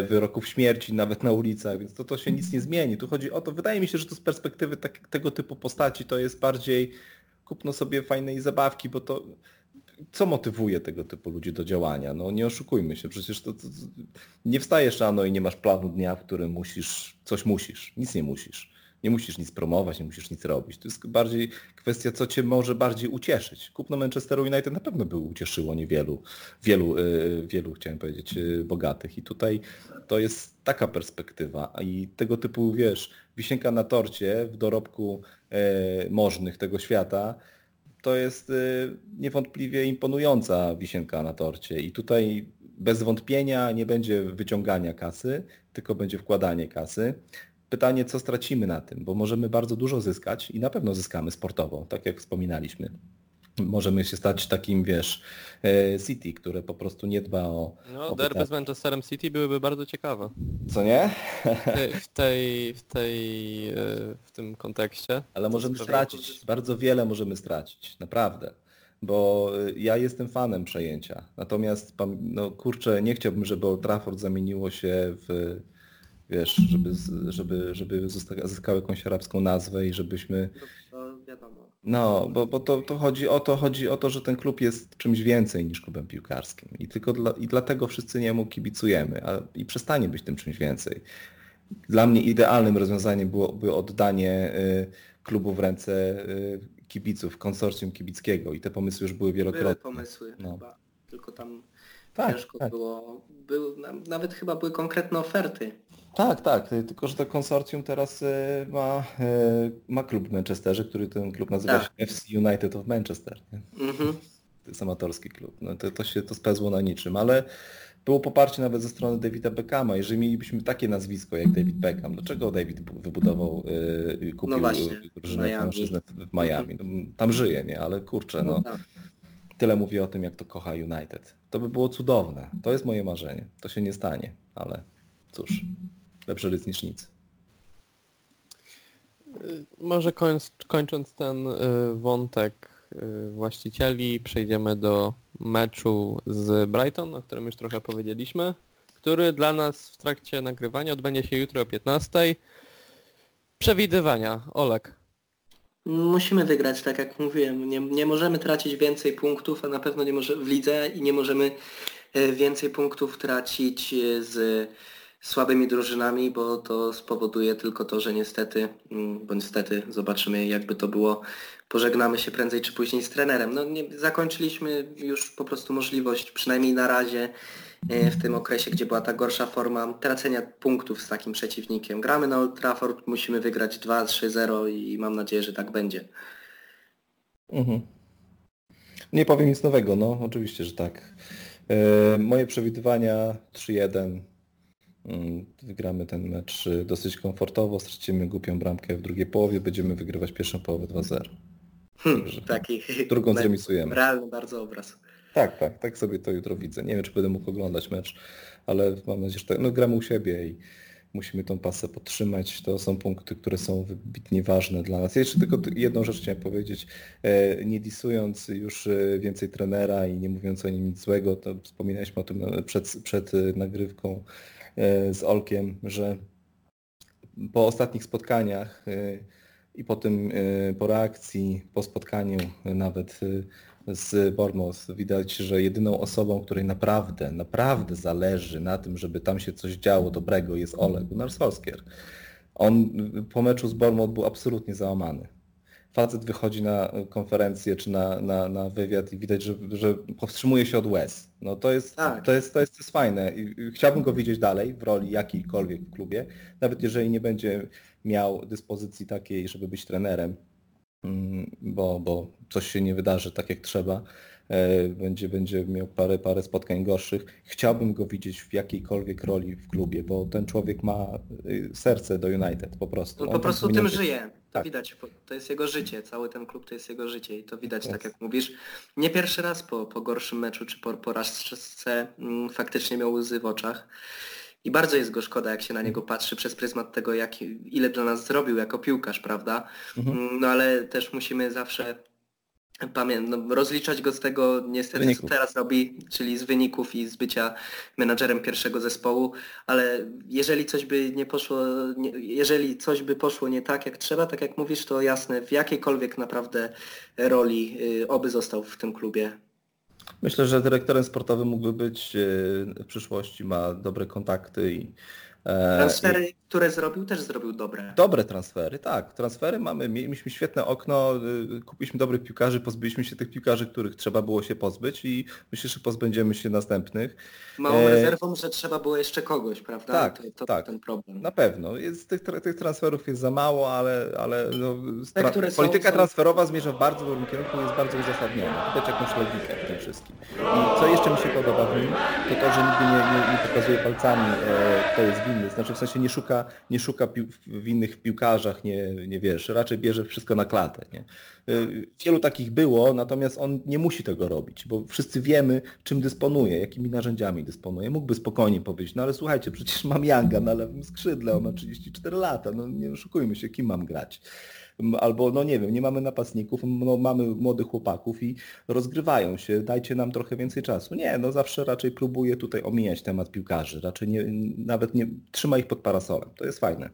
wyroków śmierci nawet na ulicach, więc to, to się nic nie zmieni. Tu chodzi o to, wydaje mi się, że to z perspektywy tak, tego typu postaci to jest bardziej kupno sobie fajnej zabawki, bo to co motywuje tego typu ludzi do działania? No nie oszukujmy się, przecież to, to, nie wstajesz rano i nie masz planu dnia, w którym musisz, coś musisz, nic nie musisz. Nie musisz nic promować, nie musisz nic robić. To jest bardziej kwestia, co cię może bardziej ucieszyć. Kupno Manchesteru United na pewno by ucieszyło niewielu, wielu, yy, wielu chciałem powiedzieć, yy, bogatych. I tutaj to jest taka perspektywa. I tego typu, wiesz, wisienka na torcie w dorobku yy, możnych tego świata, to jest y, niewątpliwie imponująca wisienka na torcie. I tutaj bez wątpienia nie będzie wyciągania kasy, tylko będzie wkładanie kasy. Pytanie, co stracimy na tym, bo możemy bardzo dużo zyskać i na pewno zyskamy sportowo, tak jak wspominaliśmy możemy się stać takim, wiesz, e, City, które po prostu nie dba o... No, derby z Manchesterem City byłyby bardzo ciekawe. Co nie? W tej, w tej, e, w tym kontekście. Ale możemy stracić, bardzo wiele możemy stracić, naprawdę. Bo e, ja jestem fanem przejęcia. Natomiast, no kurczę, nie chciałbym, żeby Old Trafford zamieniło się w wiesz, żeby, żeby, żeby zyskały jakąś arabską nazwę i żebyśmy... To wiadomo. No, bo, bo to, to chodzi o to, chodzi o to, że ten klub jest czymś więcej niż klubem piłkarskim. I tylko dla, i dlatego wszyscy niemu kibicujemy, a, i przestanie być tym czymś więcej. Dla mnie idealnym rozwiązaniem byłoby oddanie y, klubu w ręce y, kibiców, konsorcjum kibickiego i te pomysły już były wielokrotnie. Były pomysły no. chyba, tylko tam tak, ciężko tak. było, był, nawet chyba były konkretne oferty tak, tak, tylko że to konsorcjum teraz e, ma, e, ma klub w Manchesterze, który ten klub nazywa tak. się FC United of Manchester. Mhm. To jest amatorski klub. No to, to się to spezło na niczym, ale było poparcie nawet ze strony Davida Beckhama. Jeżeli mielibyśmy takie nazwisko jak David Beckham, dlaczego David wybudował, yy, kupił no drużynę w Miami? No, tam żyje, nie? Ale kurczę, no, no tak. tyle mówi o tym, jak to kocha United. To by było cudowne. To jest moje marzenie. To się nie stanie, ale cóż. Lepszy ryc niż nic. Y, może końc, kończąc ten y, wątek y, właścicieli, przejdziemy do meczu z Brighton, o którym już trochę powiedzieliśmy, który dla nas w trakcie nagrywania odbędzie się jutro o 15. Przewidywania. Olek. Musimy wygrać, tak jak mówiłem. Nie, nie możemy tracić więcej punktów, a na pewno nie może w lidze i nie możemy więcej punktów tracić z słabymi drużynami, bo to spowoduje tylko to, że niestety, mm, bo niestety zobaczymy jakby to było, pożegnamy się prędzej czy później z trenerem. No nie, zakończyliśmy już po prostu możliwość, przynajmniej na razie, e, w tym okresie, gdzie była ta gorsza forma, tracenia punktów z takim przeciwnikiem. Gramy na Old Trafford, musimy wygrać 2-3-0 i mam nadzieję, że tak będzie. Mhm. Nie powiem nic nowego, no oczywiście, że tak. E, moje przewidywania 3-1. Mm, Wygramy ten mecz e, dosyć komfortowo, stracimy głupią bramkę w drugiej połowie, będziemy wygrywać pierwszą połowę 2-0. Hmm, taki Drugą zremisujemy. realny bardzo obraz. Tak, tak, tak sobie to jutro widzę. Nie wiem, czy będę mógł oglądać mecz, ale mam nadzieję, że tak. No gramy u siebie i musimy tą pasę podtrzymać. To są punkty, które są wybitnie ważne dla nas. Jeszcze tylko jedną rzecz chciałem powiedzieć. E, Nie disując już e, więcej trenera i nie mówiąc o nim nic złego, to wspominaliśmy o tym e, przed, przed nagrywką z Olkiem, że po ostatnich spotkaniach i po tym, po reakcji, po spotkaniu nawet z Bournemouth widać, że jedyną osobą, której naprawdę, naprawdę zależy na tym, żeby tam się coś działo dobrego jest Ole Gunnar Solskjaer. On po meczu z Bournemouth był absolutnie załamany. Facet wychodzi na konferencję czy na, na, na wywiad i widać, że, że powstrzymuje się od łez. No to jest, Tak. to jest, to jest, to jest fajne. I chciałbym go widzieć dalej w roli jakiejkolwiek w klubie, nawet jeżeli nie będzie miał dyspozycji takiej, żeby być trenerem, bo, bo coś się nie wydarzy tak jak trzeba, e, będzie, będzie miał parę, parę spotkań gorszych. Chciałbym go widzieć w jakiejkolwiek roli w klubie, bo ten człowiek ma y, serce do United po prostu. On po prostu tym być. żyje. To Tak. widać, to jest jego życie. Cały ten klub to jest jego życie i to widać, tak Jest. jak mówisz. Nie pierwszy raz po, po gorszym meczu czy po porażce mm, faktycznie miał łzy w oczach. I bardzo jest go szkoda, jak się na niego patrzy przez pryzmat tego, jak, ile dla nas zrobił jako piłkarz, prawda? Mhm. Mm, No ale też musimy zawsze pamię- no, rozliczać go z tego niestety, Wyników. co teraz robi, czyli z wyników i z bycia menadżerem pierwszego zespołu, ale jeżeli coś by nie poszło, nie, jeżeli coś by poszło nie tak jak trzeba, tak jak mówisz, to jasne, w jakiejkolwiek naprawdę roli y, oby został w tym klubie. Myślę, że dyrektorem sportowym mógłby być e, w przyszłości, ma dobre kontakty i e, Transfery, które zrobił, też zrobił dobre. Dobre transfery, tak. Transfery mamy, mieliśmy świetne okno, y, kupiliśmy dobrych piłkarzy, pozbyliśmy się tych piłkarzy, których trzeba było się pozbyć i myślę, że pozbędziemy się następnych. Małą E, rezerwą, że trzeba było jeszcze kogoś, prawda? Tak, to, to tak. ten problem. Na pewno. Jest, tych, tra- tych transferów jest za mało, ale, ale no, Te, które są, polityka są- transferowa zmierza w bardzo dobrym kierunku i jest bardzo uzasadniona. Widać jakąś logikę w tym wszystkim. I co jeszcze mi się podoba w nim, to to, że nigdy nie, nie, nie pokazuje palcami, e, kto jest winny. Znaczy w sensie nie szuka, nie szuka pił, w piłkarzach, nie, nie wiesz, raczej bierze wszystko na klatę. Nie? E, Wielu takich było, natomiast on nie musi tego robić, bo wszyscy wiemy, czym dysponuje, jakimi narzędziami dysponuje. Mógłby spokojnie powiedzieć, no ale słuchajcie, przecież mam Yanga na lewym skrzydle, on ma 34 lata, no nie oszukujmy się, kim mam grać. Albo, no nie wiem, nie mamy napastników, no, mamy młodych chłopaków i rozgrywają się, dajcie nam trochę więcej czasu. Nie, no zawsze raczej próbuję tutaj omijać temat piłkarzy, raczej nie, nawet nie trzyma ich pod parasolem. To jest fajne.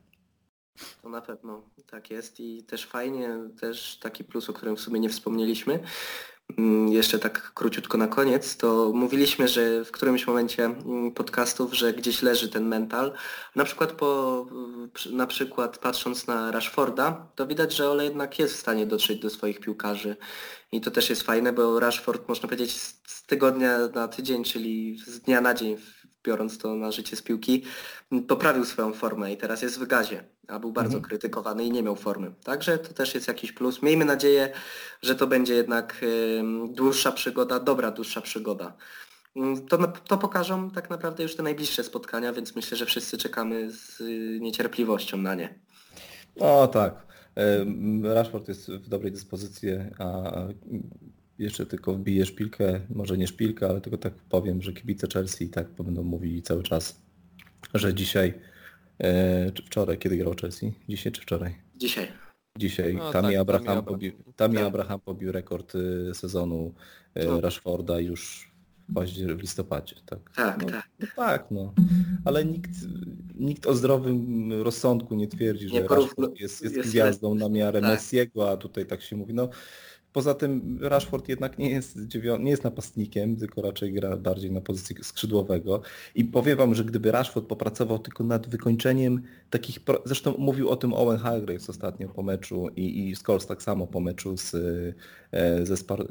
To na pewno tak jest i też fajnie, też taki plus, o którym w sumie nie wspomnieliśmy. Mm, Jeszcze tak króciutko na koniec, to mówiliśmy, że w którymś momencie mm, podcastów, że gdzieś leży ten mental. Na przykład po, przy- na przykład patrząc na Rashforda, to widać, że Ole jednak jest w stanie dotrzeć do swoich piłkarzy. I to też jest fajne, bo Rashford można powiedzieć z tygodnia na tydzień, czyli z dnia na dzień, biorąc to na życie z piłki, poprawił swoją formę i teraz jest w gazie, a był bardzo Mhm. krytykowany i nie miał formy. Także to też jest jakiś plus. Miejmy nadzieję, że to będzie jednak dłuższa przygoda, dobra dłuższa przygoda. Ym, To, to pokażą tak naprawdę już te najbliższe spotkania, więc myślę, że wszyscy czekamy z y, niecierpliwością na nie. No tak. Em, Rashford jest w dobrej dyspozycji, a jeszcze tylko wbije szpilkę, może nie szpilkę, ale tylko tak powiem, że kibice Chelsea i tak będą mówili cały czas, że dzisiaj, e, czy wczoraj, kiedy grał Chelsea? Dzisiaj czy wczoraj? Dzisiaj. Dzisiaj No Tammy tak, Abraham, Tammy pobił, Tak. Abraham pobił rekord y, sezonu y, No. Rashforda już w, paździer- w listopadzie. Tak, Tak, no, tak. no tak, no. Ale nikt, nikt o zdrowym rozsądku nie twierdzi, Nie że Rashford jest, jest, jest gwiazdą na miarę tak. Messiego, a tutaj tak się mówi. No, poza tym Rashford jednak nie jest, nie jest napastnikiem, tylko raczej gra bardziej na pozycji skrzydłowego. I powiem wam, że gdyby Rashford popracował tylko nad wykończeniem takich, pro... zresztą mówił o tym Owen Hargreaves ostatnio po meczu i, i Scholes tak samo po meczu z, e, ze Spar... e,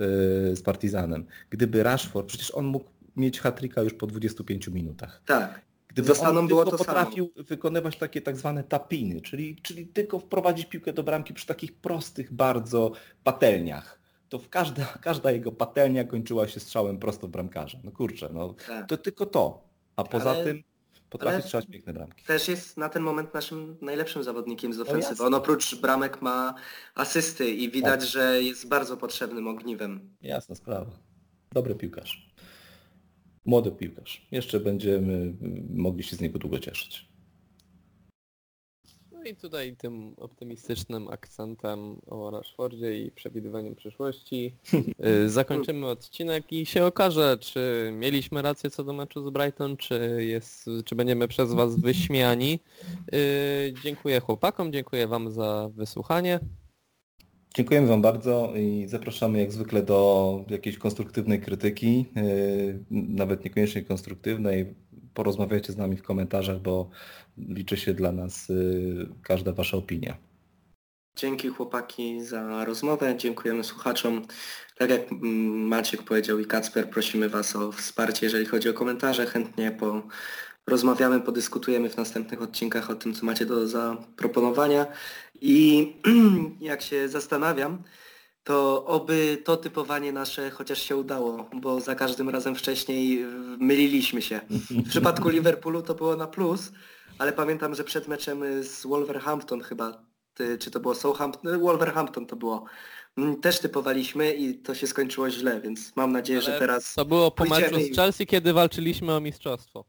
z Partizanem. Gdyby Rashford, przecież on mógł mieć hat-tricka już po 25 minutach. Tak. Gdyby on było to samo. potrafił wykonywać takie tak zwane tapiny, czyli, czyli tylko wprowadzić piłkę do bramki przy takich prostych bardzo patelniach. to w każda, każda jego patelnia kończyła się strzałem prosto w bramkarza. No kurczę, no Tak. to tylko to. A poza Ale- tym potrafi strzelać piękne bramki. Też jest na ten moment naszym najlepszym zawodnikiem z ofensywy. jasne. On oprócz bramek ma asysty i widać, Tak. że jest bardzo potrzebnym ogniwem. Jasna sprawa. Dobry piłkarz. Młody piłkarz. Jeszcze będziemy y, mogli się z niego długo cieszyć. No i tutaj tym optymistycznym akcentem o Rashfordzie i przewidywaniu przyszłości y, zakończymy odcinek i się okaże, czy mieliśmy rację co do meczu z Brighton, czy, jest, czy będziemy przez Was wyśmiani. Y, Dziękuję chłopakom, dziękuję Wam za wysłuchanie. Dziękujemy Wam bardzo i zapraszamy jak zwykle do jakiejś konstruktywnej krytyki, yy, nawet niekoniecznie konstruktywnej. Porozmawiajcie z nami w komentarzach, bo liczy się dla nas yy, każda Wasza opinia. Dzięki chłopaki za rozmowę, dziękujemy słuchaczom. Tak jak mm, Maciek powiedział i Kacper, prosimy Was o wsparcie, jeżeli chodzi o komentarze. Chętnie po, rozmawiamy, podyskutujemy w następnych odcinkach o tym, co macie do zaproponowania. I jak się zastanawiam, to oby to typowanie nasze chociaż się udało, bo za każdym razem wcześniej myliliśmy się. W przypadku Liverpoolu to było na plus, ale pamiętam, że przed meczem z Wolverhampton chyba, czy to było Southampton, Wolverhampton to było, mm, też typowaliśmy i to się skończyło źle, więc mam nadzieję, że Ale teraz To było po meczu z Chelsea, kiedy walczyliśmy o mistrzostwo.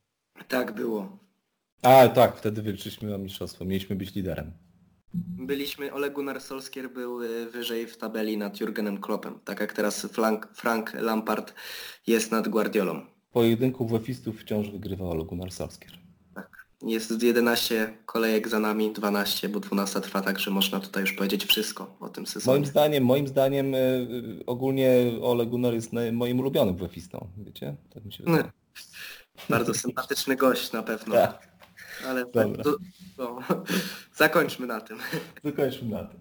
tak było. A tak, wtedy wylczyliśmy o mistrzostwo. Mieliśmy być liderem. Byliśmy, Ole Gunnar Solskjaer był y, wyżej w tabeli nad Jurgenem Kloppem, tak jak teraz Frank, Frank Lampard jest nad Guardiolą. Pojedynku WF-istów wciąż wygrywał Ole Gunnar Solskjaer. Tak. Jest 11 kolejek za nami, 12, bo 12 trwa, także można tutaj już powiedzieć wszystko o tym sezonie. Moim zdaniem, moim zdaniem y, y, ogólnie Ole Gunnar jest moim ulubionym WF-istą, wiecie? Tak mi się No, wydaje. Bardzo sympatyczny gość na pewno. Tak, Ale Dobra. to, no, zakończmy na tym. zakończmy na tym.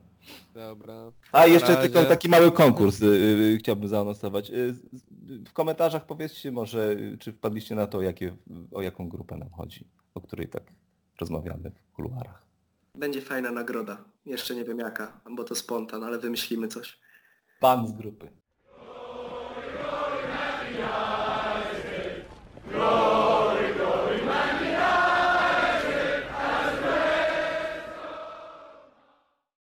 Dobra. A jeszcze razie. tylko taki mały konkurs y, y, chciałbym zaanonsować. Y, z- y, w komentarzach powiedzcie może, y, czy wpadliście na to, jakie, o jaką grupę nam chodzi, o której tak rozmawiamy w kuluarach. Będzie fajna nagroda. Jeszcze nie wiem jaka, bo to spontan, ale wymyślimy coś. Pan z grupy.